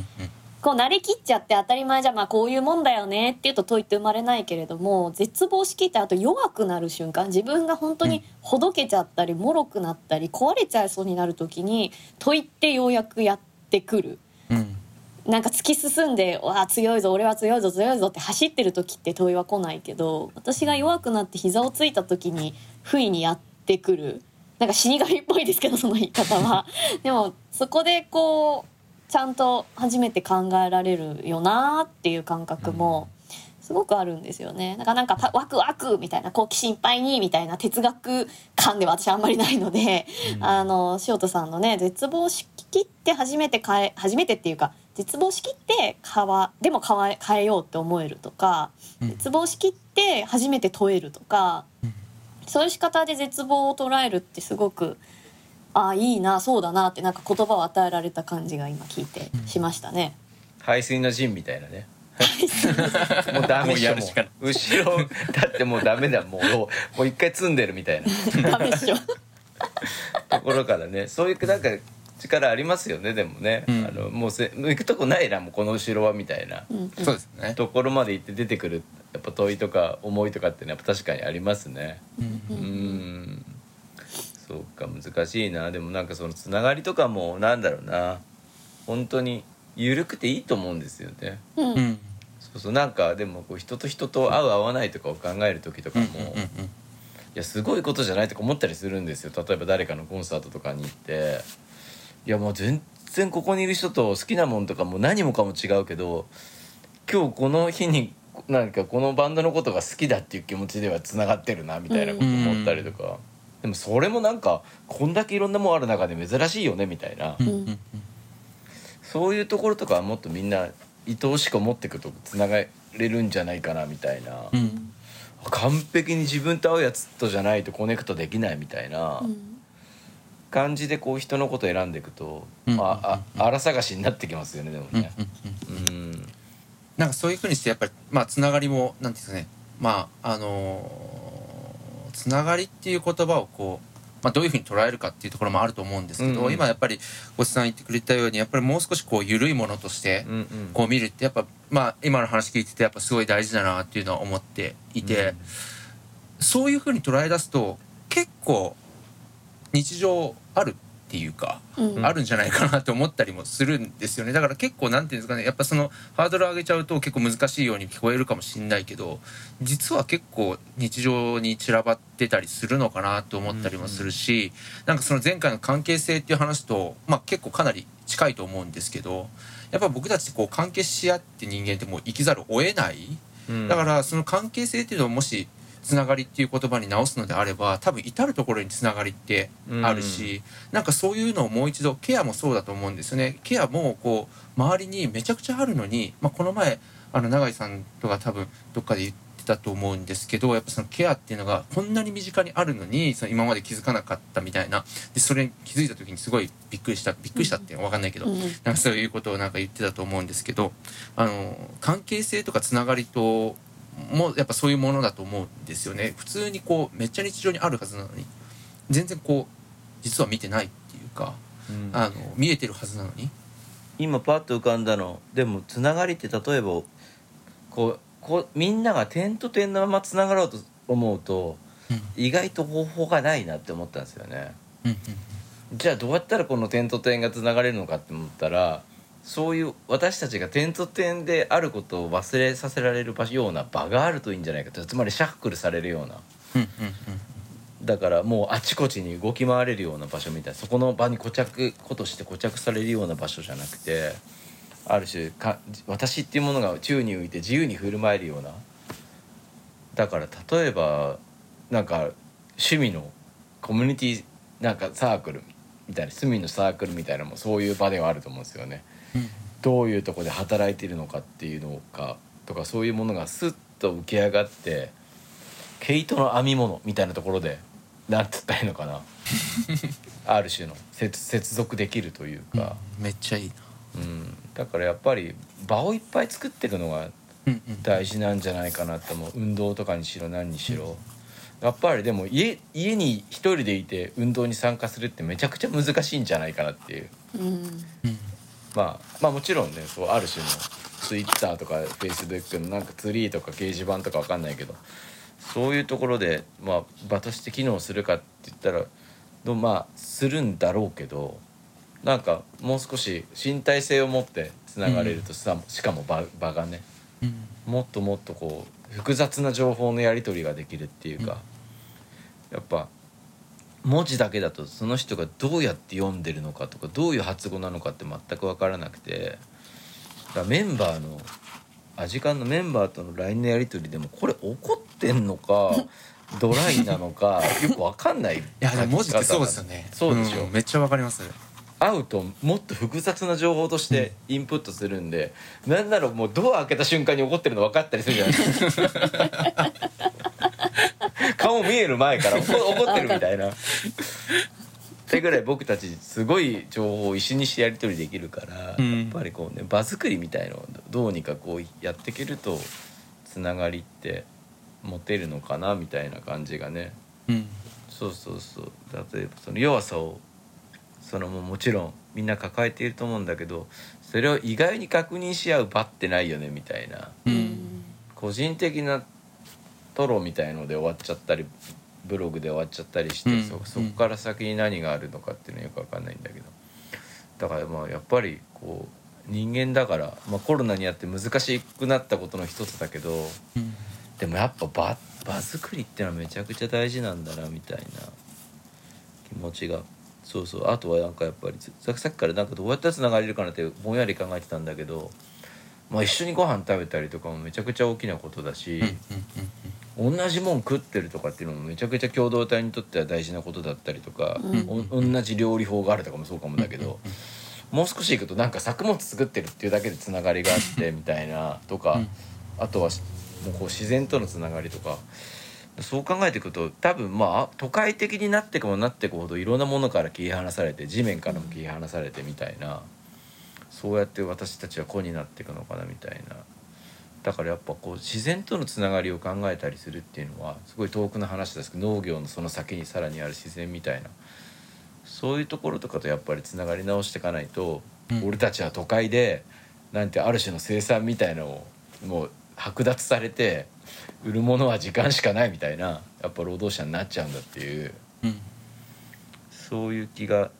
こう慣れきっちゃって当たり前じゃまあこういうもんだよねっていうと問いって生まれないけれども絶望しきってあと弱くなる瞬間自分が本当にほどけちゃったり脆くなったり壊れちゃいそうになる時に問いってようやくやってくる。うん。なんか突き進んで「わあ強いぞ俺は強いぞ強いぞ」って走ってる時って問いは来ないけど私が弱くなって膝をついた時に不意にやってくる。なんか死神っぽいですけどその言い方は。でもそこでこうちゃんと初めて考えられるよなっていう感覚もすごくあるんですよね。だからなんかパワクワクみたいな好奇心いっぱいにみたいな哲学感では私あんまりないので、あの塩田さんのね絶望しきって初めて変え初めてっていうか絶望しきって変わでも変え変えようって思えるとか、うん。絶望しきって初めて問えるとか、うん。そういう仕方で絶望を捉えるってすごくああいいなそうだなってなんか言葉を与えられた感じが今聞いてしましたね。排水の陣みたいなね。もうダメっしょももうやるしかないう後ろだってもうダメだもうもう一回積んでるみたいな。ダメっしょ。ところからね。そういうなんか力ありますよねでもね、うん。あのもうせもう行くとこないなもうこの後ろはみたいな。うんそうですね。ところまで行って出てくるやっぱ問いとか思いとかってねやっぱ確かにありますね。うんうーんそうか難しいな。でもなんかそのつながりとかもなんだろうな。本当に緩くていいと思うんですよね。うん。うんそうそうなんかでもこう人と人と合う合わないとかを考える時とかも、いやすごいことじゃないとか思ったりするんですよ。例えば誰かのコンサートとかに行って。いやもう全然ここにいる人と好きなもんとかもう何もかも違うけど今日この日になんかこのバンドのことが好きだっていう気持ちではつながってるなみたいなこと思ったりとか、でもそれもなんかこんだけいろんなもんある中で珍しいよねみたいな、うん。そういうところとかはもっとみんな愛おしく思っていくとつながれるんじゃないかなみたいな。うん。完璧に自分と合うやつとじゃないとコネクトできないみたいな。感じでこう人のこと選んでいくと、うん。まあ、あ荒探しになってきますよねでもうんうんね。うん。なんかそういうふうにしてやっぱりまあつながりもなんていうんですかね。まああのーつながりっていう言葉をこうまあ、どういうふうに捉えるかっていうところもあると思うんですけど、うんうん。今やっぱり星さん言ってくれたようにやっぱりもう少しこう緩いものとしてうんうん。こう見るってやっぱまあ今の話聞いててやっぱすごい大事だなっていうのは思っていて、そういうふうに捉え出すと結構日常あるっていうか、うん。あるんじゃないかなと思ったりもするんですよね。だから結構なんていうんですかねやっぱそのハードル上げちゃうと結構難しいように聞こえるかもしれないけど実は結構日常に散らばってたりするのかなと思ったりもするし、なんかその前回の関係性っていう話と、まあ、結構かなり近いと思うんですけどやっぱ僕たちこう関係し合って人間ってもう生きざるを得ない。うん。だからその関係性っていうのをもしつながりっていう言葉に直すのであれば多分至る所につながりってあるし、なんかそういうのをもう一度ケアもそうだと思うんですよね。ケアもこう周りにめちゃくちゃあるのに、まあ、この前あの永井さんとか多分どっかで言ってたと思うんですけどやっぱそのケアっていうのがこんなに身近にあるのにその今まで気づかなかったみたいな。でそれに気づいた時にすごいびっくりしたびっくりしたって分かんないけど、うん。なんかそういうことをなんか言ってたと思うんですけどあの関係性とかつながりともやっぱそういうものだと思うんですよね。普通にこうめっちゃ日常にあるはずなのに全然こう実は見てないっていうかうん。あの見えてるはずなのに。今パッと浮かんだのでもつながりって例えばこうこうみんなが点と点のままつながろうと思うとうん。意外と方法がないなって思ったんですよね。うんじゃあどうやったらこの点と点がつながれるのかって思ったらそういう私たちが点と点であることを忘れさせられる場所ような場があるといいんじゃないかと。つまりシャックルされるような。だからもうあちこちに動き回れるような場所みたいな。そこの場に固着ことして固着されるような場所じゃなくて。ある種か私っていうものが宙に浮いて自由に振る舞えるような。だから例えばなんか趣味のコミュニティなんかサークルみたいな趣味のサークルみたいなのもそういう場ではあると思うんですよね。うんどういうとこで働いているのかっていうのかとかそういうものがスッと浮き上がって毛糸の編み物みたいなところでなんて言ったらいいのかな。ある種の接接続できるといううんか、めっちゃいいな。うん。だからやっぱり場をいっぱい作ってるのが大事なんじゃないかなって思う。運動とかにしろ何にしろ。やっぱりでも家家に一人でいて運動に参加するってめちゃくちゃ難しいんじゃないかなっていう。うん。うんまあまあもちろんねそうある種のツイッターとかフェイスブックのなんかツリーとか掲示板とかわかんないけどそういうところでまあ場として機能するかって言ったらどまあするんだろうけどなんかもう少し身体性を持ってつながれるとさ、しかも場場がねうん。もっともっとこう複雑な情報のやり取りができるっていうか、やっぱ文字だけだとその人がどうやって読んでるのかとかどういう発語なのかって全く分からなくてだメンバーのアジカンのメンバーとの LINE のやり取りでもこれ怒ってんのか ドライなのかよく分かんない。いやでも文字ってそうですよね。そうでしょ。ん。めっちゃわかります。会うともっと複雑な情報としてインプットするんで、なんならもうドア開けた瞬間に怒ってるの分かったりするじゃないですか 顔見える前から怒 怒ってるみたいな。ってぐらい僕たちすごい情報を一緒にしてやり取りできるから、うん。やっぱりこうね場作りみたいのをどうにかこうやっていけるとつながりって持てるのかなみたいな感じがね。うん。そうそうそう。例えばその弱さをそのももちろんみんな抱えていると思うんだけどそれを意外に確認し合う場ってないよねみたいな。ううんん。個人的なトロみたいので終わっちゃったりブログで終わっちゃったりして、うん。そそこから先に何があるのかっていうのはよく分かんないんだけど。だからまあやっぱりこう人間だから、まあ、コロナにあって難しくなったことの一つだけどうん。でもやっぱ場場作りってのはめちゃくちゃ大事なんだなみたいな気持ちが。そうそう。あとはなんかやっぱりささっきからなんかどうやったらつながれるかなってぼんやり考えてたんだけど、まあ、一緒にご飯食べたりとかもめちゃくちゃ大きなことだし、うんうん同じもん食ってるとかっていうのもめちゃくちゃ共同体にとっては大事なことだったりとか、うん。お同じ料理法があるとかもそうかもだけど、もう少しいくとなんか作物作ってるっていうだけでつながりがあってみたいなとか、うん。あとはしもうこう自然とのつながりとかそう考えていくと多分まあ都会的になってくもなってくほどいろんなものから切り離されて地面からも切り離されてみたいなそうやって私たちは子になっていくのかなみたいなだからやっぱこう自然とのつながりを考えたりするっていうのはすごい遠くの話ですけど農業のその先にさらにある自然みたいなそういうところとかとやっぱりつながり直していかないと、うん。俺たちは都会でなんてある種の生産みたいのをもう剥奪されて売るものは時間しかないみたいなやっぱ労働者になっちゃうんだっていう。うん。そういう気が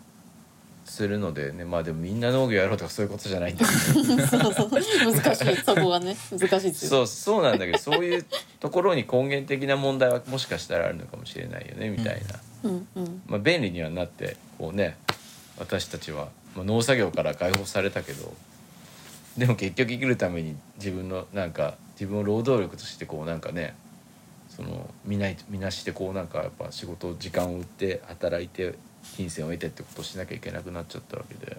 するのでねまあでもみんな農業やろうとかそういうことじゃないんだ。けどそうそう。難しい。そこがね。難しいですよ。そうそうなんだけどそういうところに根源的な問題はもしかしたらあるのかもしれないよねみたいな、うん。うん。まあ、便利にはなってこうね私たちは、まあ、農作業から解放されたけどでも結局生きるために自分のなんか自分を労働力としてこうなんかねその見ない見なしてこうなんかやっぱ仕事時間を売って働いて金銭を得てってことをしなきゃいけなくなっちゃったわけで。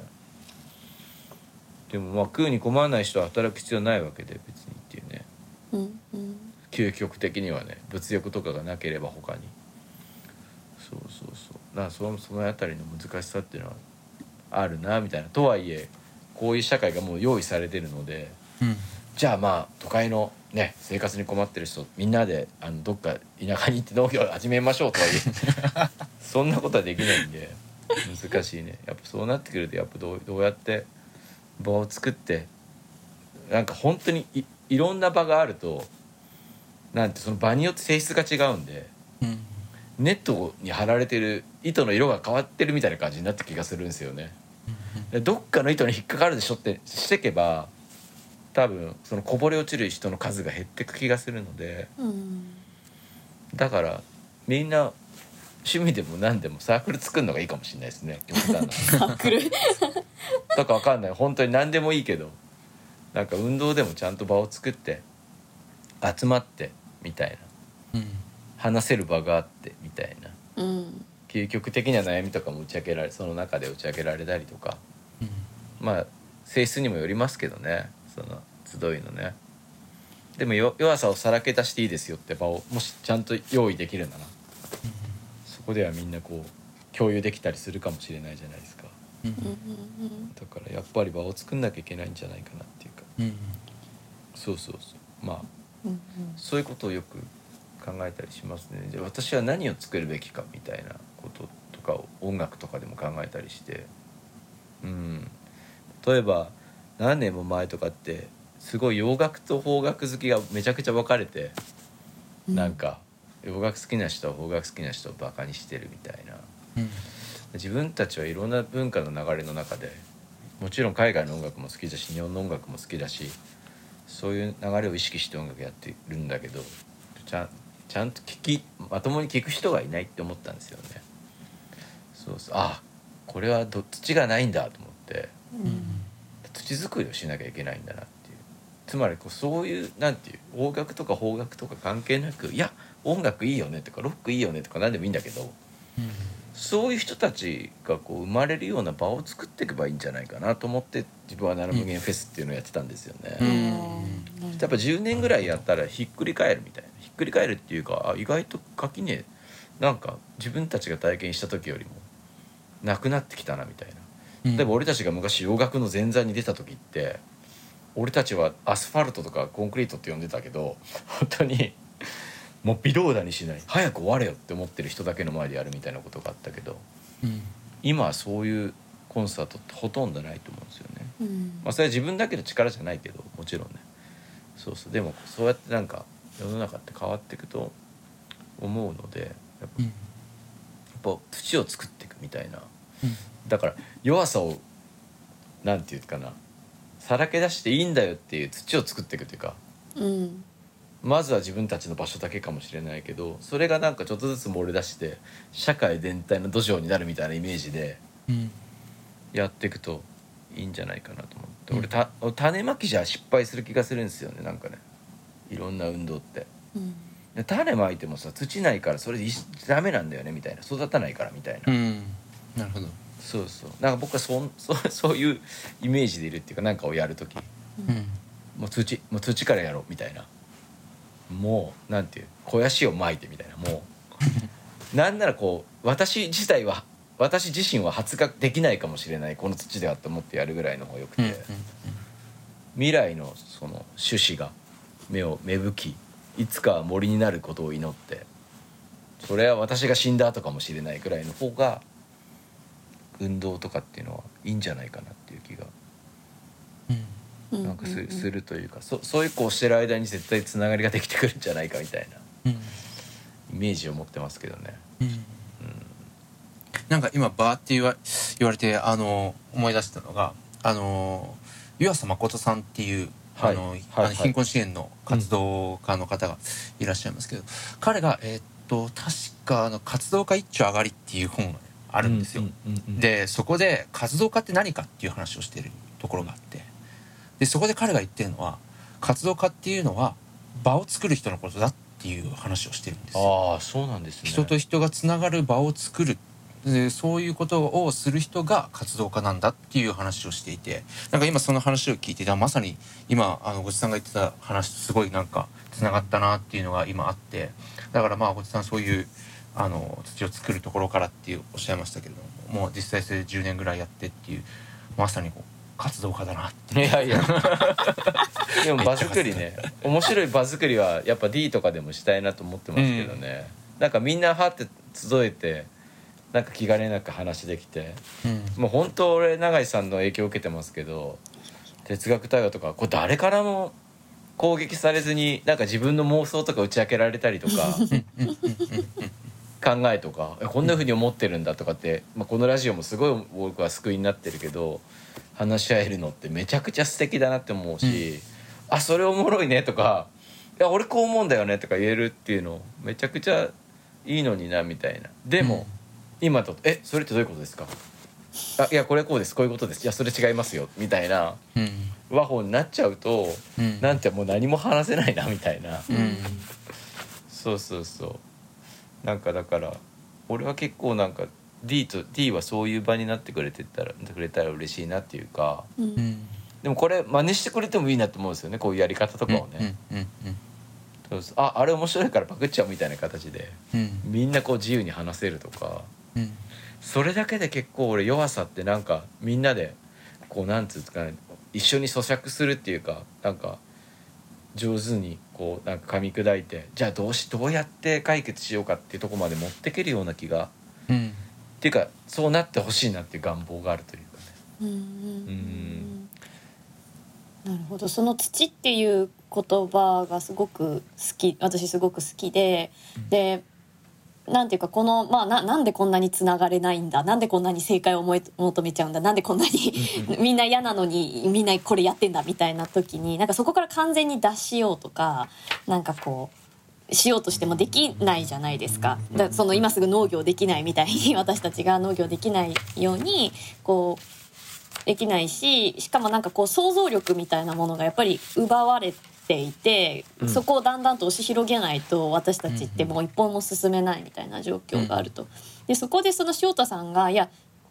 でもまあ食うに困らない人は働く必要ないわけで別にっていうね。うんうん。究極的にはね物欲とかがなければ他に。そうそうそう。だからそのその辺りの難しさっていうのはあるなみたいな。とはいえこういう社会がもう用意されてるのでうん。じゃあまあ都会のね生活に困ってる人みんなであのどっか田舎に行って農業を始めましょうとは言う そんなことはできないんで難しいね。やっぱそうなってくるとやっぱどうどうやって場を作ってなんか本当にいいろんな場があるとなんてその場によって性質が違うんでうん。ネットに貼られてる糸の色が変わってるみたいな感じになった気がするんですよね。でどっかの糸に引っかかるでしょってしてけば多分そのこぼれ落ちる人の数が減ってく気がするのでうん。だからみんな趣味でも何でもサークル作るのがいいかもしれないですね。極端なサークル。とかわかんない。本当に何でもいいけどなんか運動でもちゃんと場を作って集まってみたいな。うん。話せる場があってみたいな。うん。究極的な悩みとかも打ち明けられその中で打ち明けられたりとか。まあ性質にもよりますけどね。その集いのね。でもよ弱さをさらけ出していいですよって場をもしちゃんと用意できるならそこではみんなこう共有できたりするかもしれないじゃないですか。だからやっぱり場を作んなきゃいけないんじゃないかなっていうか。うんそうそうそう。まあそういうことをよく考えたりしますね。じゃあ私は何を作るべきかみたいなこととかを音楽とかでも考えたりして。うん。例えば何年も前とかってすごい洋楽と邦楽好きがめちゃくちゃ分かれて、うん。なんか洋楽好きな人は邦楽好きな人をバカにしてるみたいな。うん。自分たちはいろんな文化の流れの中でもちろん海外の音楽も好きだし日本の音楽も好きだしそういう流れを意識して音楽やってるんだけどちゃんちゃんと聞きまともに聞く人がいないって思ったんですよね。そうそう。あこれはど土がないんだと思って。うん。土作りをしなきゃいけないんだなっつまりこうそういうなんていう邦楽とか邦楽とか関係なくいや音楽いいよねとかロックいいよねとか何でもいいんだけどそういう人たちがこう生まれるような場を作っていけばいいんじゃないかなと思って自分は7無限フェスっていうのをやってたんですよね。うん。うん。やっぱ10年ぐらいやったらひっくり返るみたいな。ひっくり返るっていうかあ意外と垣根なんか自分たちが体験した時よりもなくなってきたなみたいな。うん。例えば俺たちが昔洋楽の前座に出た時って俺たちはアスファルトとかコンクリートって呼んでたけど本当にもう微動だにしない。早く終われよって思ってる人だけの前でやるみたいなことがあったけどうん。今はそういうコンサートってほとんどないと思うんですよね。うん。まあそれは自分だけの力じゃないけどもちろんね。そうそう。でもそうやってなんか世の中って変わっていくと思うのでやっぱうん。やっぱ土を作っていくみたいな。うん。だから弱さをなんていうかなさらけ出していいんだよっていう土を作っていくというかうん。まずは自分たちの場所だけかもしれないけどそれがなんかちょっとずつ漏れ出して社会全体の土壌になるみたいなイメージでうん。やっていくといいんじゃないかなと思って、うん。俺た種まきじゃ失敗する気がするんですよねなんかね。いろんな運動って。うん。で種まいてもさ土ないからそれでいダメなんだよねみたいな。育たないからみたいな、うん。なるほどそうそう。なんか僕はそん そそういうイメージでいるっていうかなんかをやる時。うん。もう土もう土からやろうみたいな。もうなんていう肥やしをまいてみたいな。もう。なんならこう私自体は私自身は発芽できないかもしれないこの土ではと思ってやるぐらいの方がよくて、うんうん未来のその種子が目を芽吹きいつかは森になることを祈ってそれは私が死んだ後かもしれないくらいの方が運動とかっていうのはいいんじゃないかなっていう気が。うん。なんかす,、るというかそそういうこうしてる間に絶対つながりができてくるんじゃないかみたいなうん。イメージを持ってますけどね。うん。なんか今バーって言わ言われてあの思い出したのがあの湯浅誠さんっていう、はい。あのはいあの貧困支援の活動家の方がいらっしゃいますけど、彼がえーっと確かあの活動家一丁上がりっていう本が、ね、あるんですよ。でそこで活動家って何かっていう話をしているところがあってでそこで彼が言ってるのは活動家っていうのは場を作る人のことだっていう話をしてるんですよ。ああそうなんですね。人と人がつながる場を作るでそういうことをする人が活動家なんだっていう話をしていてなんか今その話を聞いてまさに今あのごちさんが言ってた話とすごいなんかつながったなっていうのが今あってだからまあごちさんそういうあの土を作るところからっていうおっしゃいましたけれどももう実際それで10年ぐらいやってっていうまさにこう活動家だなって。いやいや。でも場作りね。面白い場作りはやっぱ D とかでもしたいなと思ってますけどね、なんかみんなはって集えてなんか気兼ねなく話できて。うん。もう本当俺永井さんの影響を受けてますけど哲学対話とかこれ誰からも攻撃されずになんか自分の妄想とか打ち明けられたりとか考えとかえこんな風に思ってるんだとかって、まあ、このラジオもすごい僕は救いになってるけど話し合えるのってめちゃくちゃ素敵だなって思うし、あそれおもろいねとかいや俺こう思うんだよねとか言えるっていうのめちゃくちゃいいのになみたいな。でも、今と「えそれってどういうことですか?」あ「いやこれこうです。こういうことです。いやそれ違いますよ」みたいなうん。和法になっちゃうと、うん。なんてもう何も話せないなみたいな。うん。そうそうそうなんかだから俺は結構なんか D と D はそういう場になってくれてたらくれたら嬉しいなっていうかうん。うんでもこれ真似してくれてもいいなと思うんですよねこういうやり方とかをね、うんうんそうそうああれ面白いからパクっちゃうみたいな形でうん。みんなこう自由に話せるとかうん。それだけで結構俺弱さってなんかみんなでこうなんつうんですかね一緒に咀嚼するっていうかなんか上手にこうなんか噛み砕いてじゃあどうしどうやって解決しようかっていうところまで持ってけるような気がうん。っていうかそうなってほしいなっていう願望があるというかね。うんうんうんなるほど。その土っていう言葉がすごく好き私すごく好きで、でなんていうかこの、まあ、ななんでこんなにつながれないんだ？なんでこんなに正解を思い求めちゃうんだ？なんでこんなに みんな嫌なのにみんなこれやってんだ？みたいな時になんかそこから完全に脱しようとかなんかこうしようとしてもできないじゃないですか。だその今すぐ農業できないみたいに 私たちが農業できないようにこうできないししかもなんかこう想像力みたいなものがやっぱり奪われていて、うん。そこをだんだんと押し広げないと私たちってもう一本も進めないみたいな状況があると。でそこでその塩田さんがいや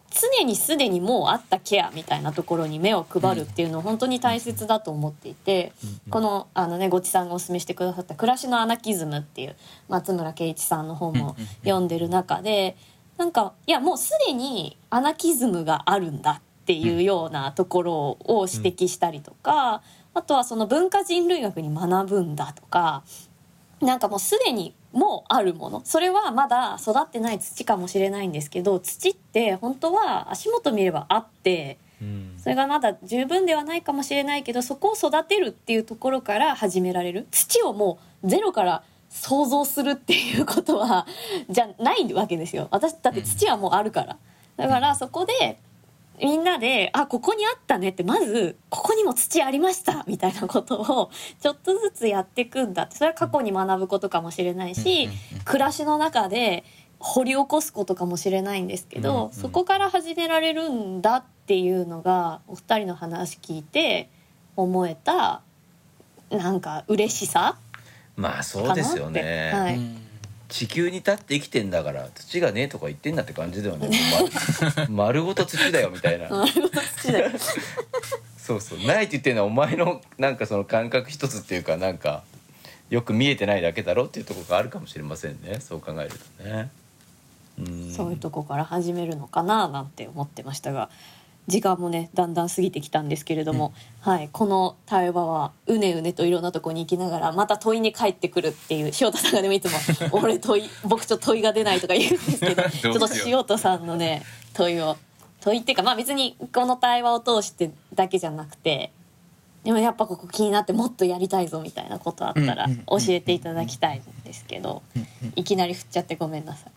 常にすでにもうあったケアみたいなところに目を配るっていうのを本当に大切だと思っていて、このあのねごちさんがお勧めしてくださった「暮らしのアナキズム」っていう松村圭一さんの本も読んでる中でなんかいやもうすでにアナキズムがあるんだっていうようなところを指摘したりとか、あとはその文化人類学に学ぶんだとかなんかもうすでにもうあるもの。それはまだ育ってない土かもしれないんですけど土って本当は足元見ればあってうん。それがまだ十分ではないかもしれないけどそこを育てるっていうところから始められる。土をもうゼロから想像するっていうことはじゃないわけですよ。私だって土はもうあるから。だからそこでみんなで「あここにあったね」ってまず「ここにも土ありました」みたいなことをちょっとずつやっていくんだって。それは過去に学ぶことかもしれないし暮らしの中で掘り起こすことかもしれないんですけど、うんうんそこから始められるんだっていうのがお二人の話聞いて思えたなんか嬉しさまあそうですよね、はい。うん地球に立って生きてんだから土がねえとか言ってんだって感じではね。もう丸丸ごと土だよみたいな。そうそう。ないって言ってるのはお前のなんかその感覚一つっていうかなんかよく見えてないだけだろっていうところがあるかもしれませんね。そう考えるとね。うん。そういうとこから始めるのかななんて思ってましたが時間もねだんだん過ぎてきたんですけれども、はい、この対話はうねうねといろんなとこに行きながらまた問いに帰ってくるっていう塩田さんがでもいつも「俺問い僕ちょっと問いが出ない」とか言うんですけど ちょっと塩田さんのね問いを問いっていうかまあ別にこの対話を通してだけじゃなくてでもやっぱここ気になってもっとやりたいぞみたいなことあったら教えていただきたいんですけどいきなり振っちゃってごめんなさい。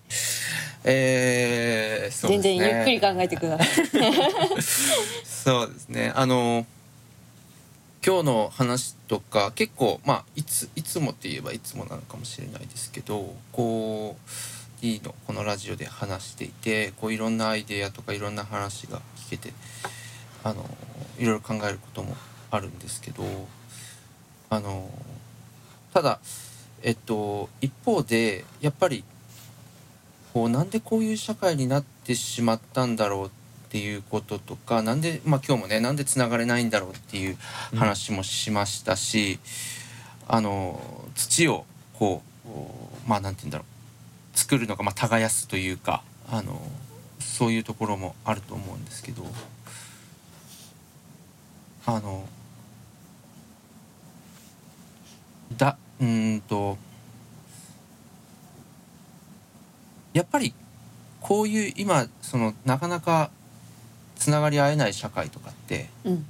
えー、そうですね全然ゆっくり考えてください。そうですねあの今日の話とか結構まあいついつもって言えばいつもなのかもしれないですけどこう D のこのラジオで話していてこういろんなアイデアとかいろんな話が聞けてあのいろいろ考えることもあるんですけどあのただえっと一方でやっぱりこうなんでこういう社会になってしまったんだろうっていうこととかなんで、まあ、今日もねなんでつながれないんだろうっていう話もしましたし、あの土をこうまあなんて言うんだろう作るのがまあ耕すというかあのそういうところもあると思うんですけどあのだうーんとやっぱりこういう今そのなかなかつながり合えない社会とかってうん。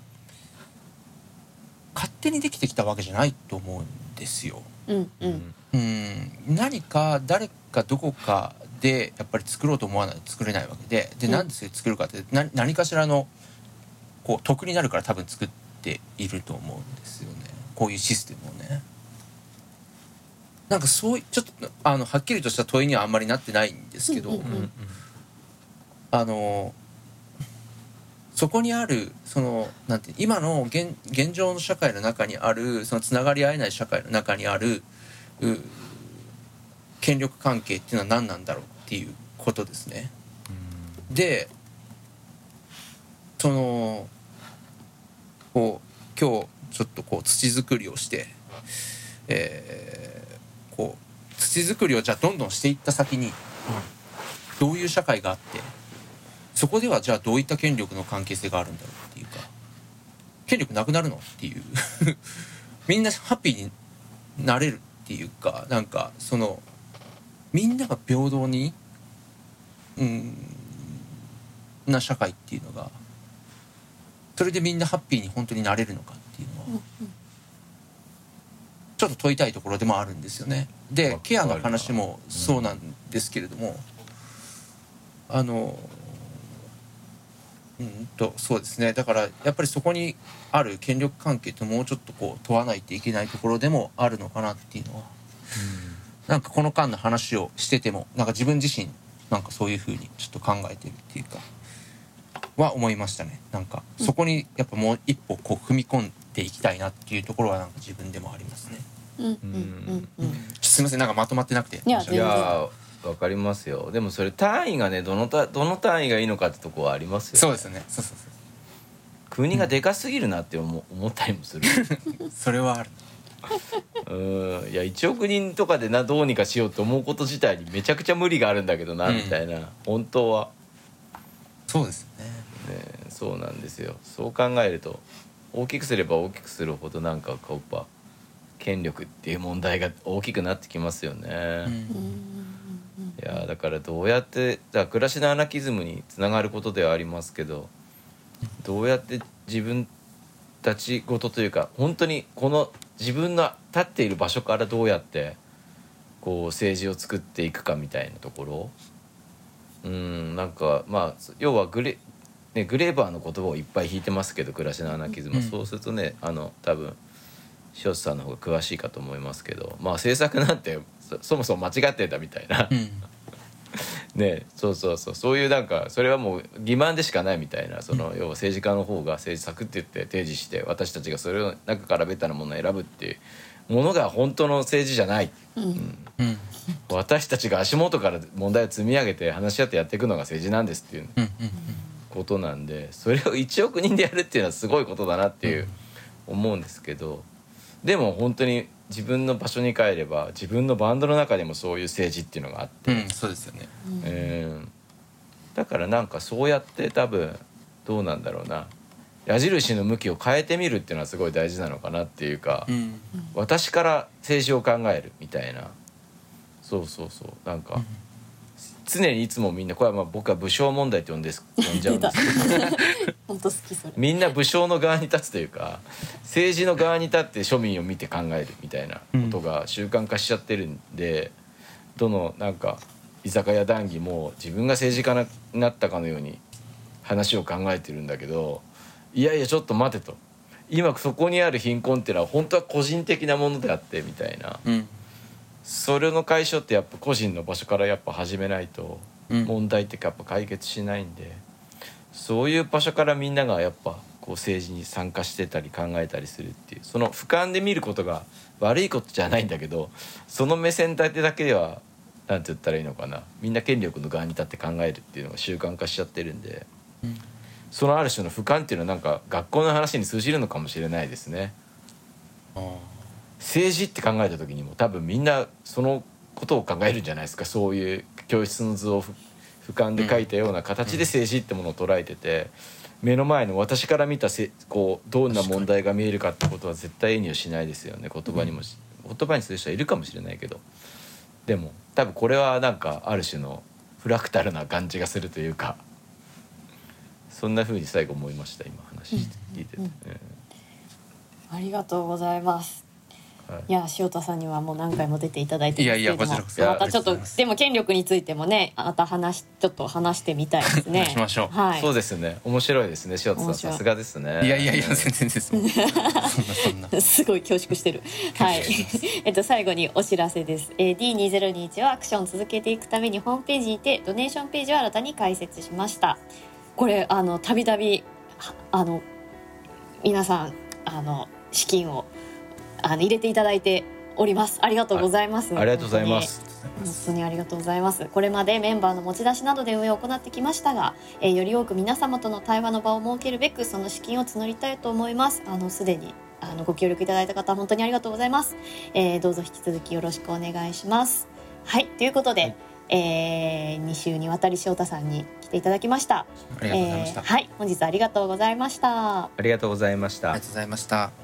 勝手にできてきたわけじゃないと思うんですよ。うんうん。うん。何か誰かどこかでやっぱり作ろうと思わないと作れないわけででうん。なんでそれ作るかって何何かしらのこう得になるから多分作っていると思うんですよね。こういうシステムをね。なんかそういちょっとあのはっきりとした問いにはあんまりなってないんですけど、うんうんうんあのそこにあるそのなんて今の現現状の社会の中にあるそのつながり合えない社会の中にあるう権力関係っていうのは何なんだろうっていうことですね。でそのこう今日ちょっとこう土作りをして、えーこう土作りをじゃあどんどんしていった先にどういう社会があってそこではじゃあどういった権力の関係性があるんだろうっていうか権力なくなるのっていう。みんなハッピーになれるっていうかなんかそのみんなが平等にうんな社会っていうのがそれでみんなハッピーに本当になれるのかっていうのはちょっと問いたいところでもあるんですよね。でわケアの話もそうなんですけれども、あのうんとそうですね。だからやっぱりそこにある権力関係ってもうちょっとこう問わないといけないところでもあるのかなっていうのは。なんかこの間の話をしててもなんか自分自身なんかそういうふうにちょっと考えてるっていうかは思いましたね。なんかそこにやっぱもう一歩こう踏み込んでいきたいなっていうところはなんか自分でもありますね。うん。うん。うんうんすみませんなんかまとまってなくて。いやい。いやーわかりますよ。でもそれ単位がねどのたどの単位がいいのかってとこはありますよ、そうですよね。そうそう国がでかすぎるなって思思ったりもする。そう。それはある。うん。いや1億人とかでなどうにかしようと思うこと自体にめちゃくちゃ無理があるんだけどな、うん。みたいな。本当は、そうですよね。ね、そうなんですよ。そう考えると大きくすれば大きくするほどなんかこうやっぱ権力っていう問題が大きくなってきますよね。いやーだからどうやってだ暮らしのアナキズムにつながることではありますけどどうやって自分たちごとというか本当にこの自分の立っている場所からどうやってこう政治を作っていくかみたいなところ。うんなんかまあ要はグレ,、ね、グレーバーの言葉をいっぱい引いてますけど暮らしのアナキズムは、うん。そうするとねあの多分塩津さんの方が詳しいかと思いますけどまあ政策なんてそそもそも間違ってんだみたいな。うん。ねそうそうそう。そういうなんかそれはもう欺瞞でしかないみたいな。その要は政治家の方が政治策って言って提示して私たちがそれの中からベタなものを選ぶっていうものが本当の政治じゃない。うん。うん。私たちが足元から問題を積み上げて話し合ってやっていくのが政治なんですっていう。ことなんでそれを1億人でやるっていうのはすごいことだなっていう思うんですけどでも本当に自分の場所に帰れば自分のバンドの中でもそういう政治っていうのがあって。うんうんそうですよね。えーだからなんかそうやって多分どうなんだろうな。矢印の向きを変えてみるっていうのはすごい大事なのかなっていうか、うん。私から政治を考えるみたいな。そうそうそう。なんか、常にいつもみんなこれはまあ僕は武将問題って呼んです呼んじゃうんです。け ど本当好きそれ。みんな武将の側に立つというか政治の側に立って庶民を見て考えるみたいなことが習慣化しちゃってるんで、どのなんか居酒屋談義も自分が政治家になったかのように話を考えてるんだけどいやいやちょっと待てと。今そこにある貧困っていうのは本当は個人的なものであってみたいな。うんそれの解消ってやっぱ個人の場所からやっぱ始めないとうん。問題ってやっぱ解決しないんで、そういう場所からみんながやっぱこう政治に参加してたり考えたりするっていうその俯瞰で見ることが悪いことじゃないんだけどその目線だけだけではなんて言ったらいいのかなみんな権力の側に立って考えるっていうのが習慣化しちゃってるんで、うん。そのある種の俯瞰っていうのはなんか学校の話に通じるのかもしれないですね。あー政治って考えた時にも多分みんなそのことを考えるんじゃないですか。そういう教室の図をふ俯瞰で描いたような形で政治ってものを捉えてて目の前の私から見たせこうどんな問題が見えるかってことは絶対絵にはしないですよね。言葉にもし、言葉にする人はいるかもしれないけど。でも多分これはなんかある種のフラクタルな感じがするというかそんな風に最後思いました今話して聞いてて、うんうんありがとうございます。はい。いや塩田さんにはもう何回も出ていただいてるんですけれどもいやいやこちらこそ。またちょっとでも権力についてもねまた話ちょっと話してみたいですね。しましょう。はい。そうですね。面白いですね塩田さん。さすがですね。いやいやいや全然です。もんそんなそんな。すごい恐縮してる。はい。えっと最後にお知らせです。えー D2021 はアクションを続けていくためにホームページにてドネーションページを新たに開設しました。これあのたびたびはあの皆さんあの資金をあの入れていただいております。ありがとうございます。ありがとうございます本当にありがとうございます。これまでメンバーの持ち出しなどで運営を行ってきましたが、えーより多く皆様との対話の場を設けるべくその資金を募りたいと思います。あのすでにあのご協力いただいた方本当にありがとうございます。えーどうぞ引き続きよろしくお願いします。はいということで、はいえ2週にわたり塩田さんに来ていただきました。ありがとうございました、えーはい本日ありがとうございました。ありがとうございましたありがとうございました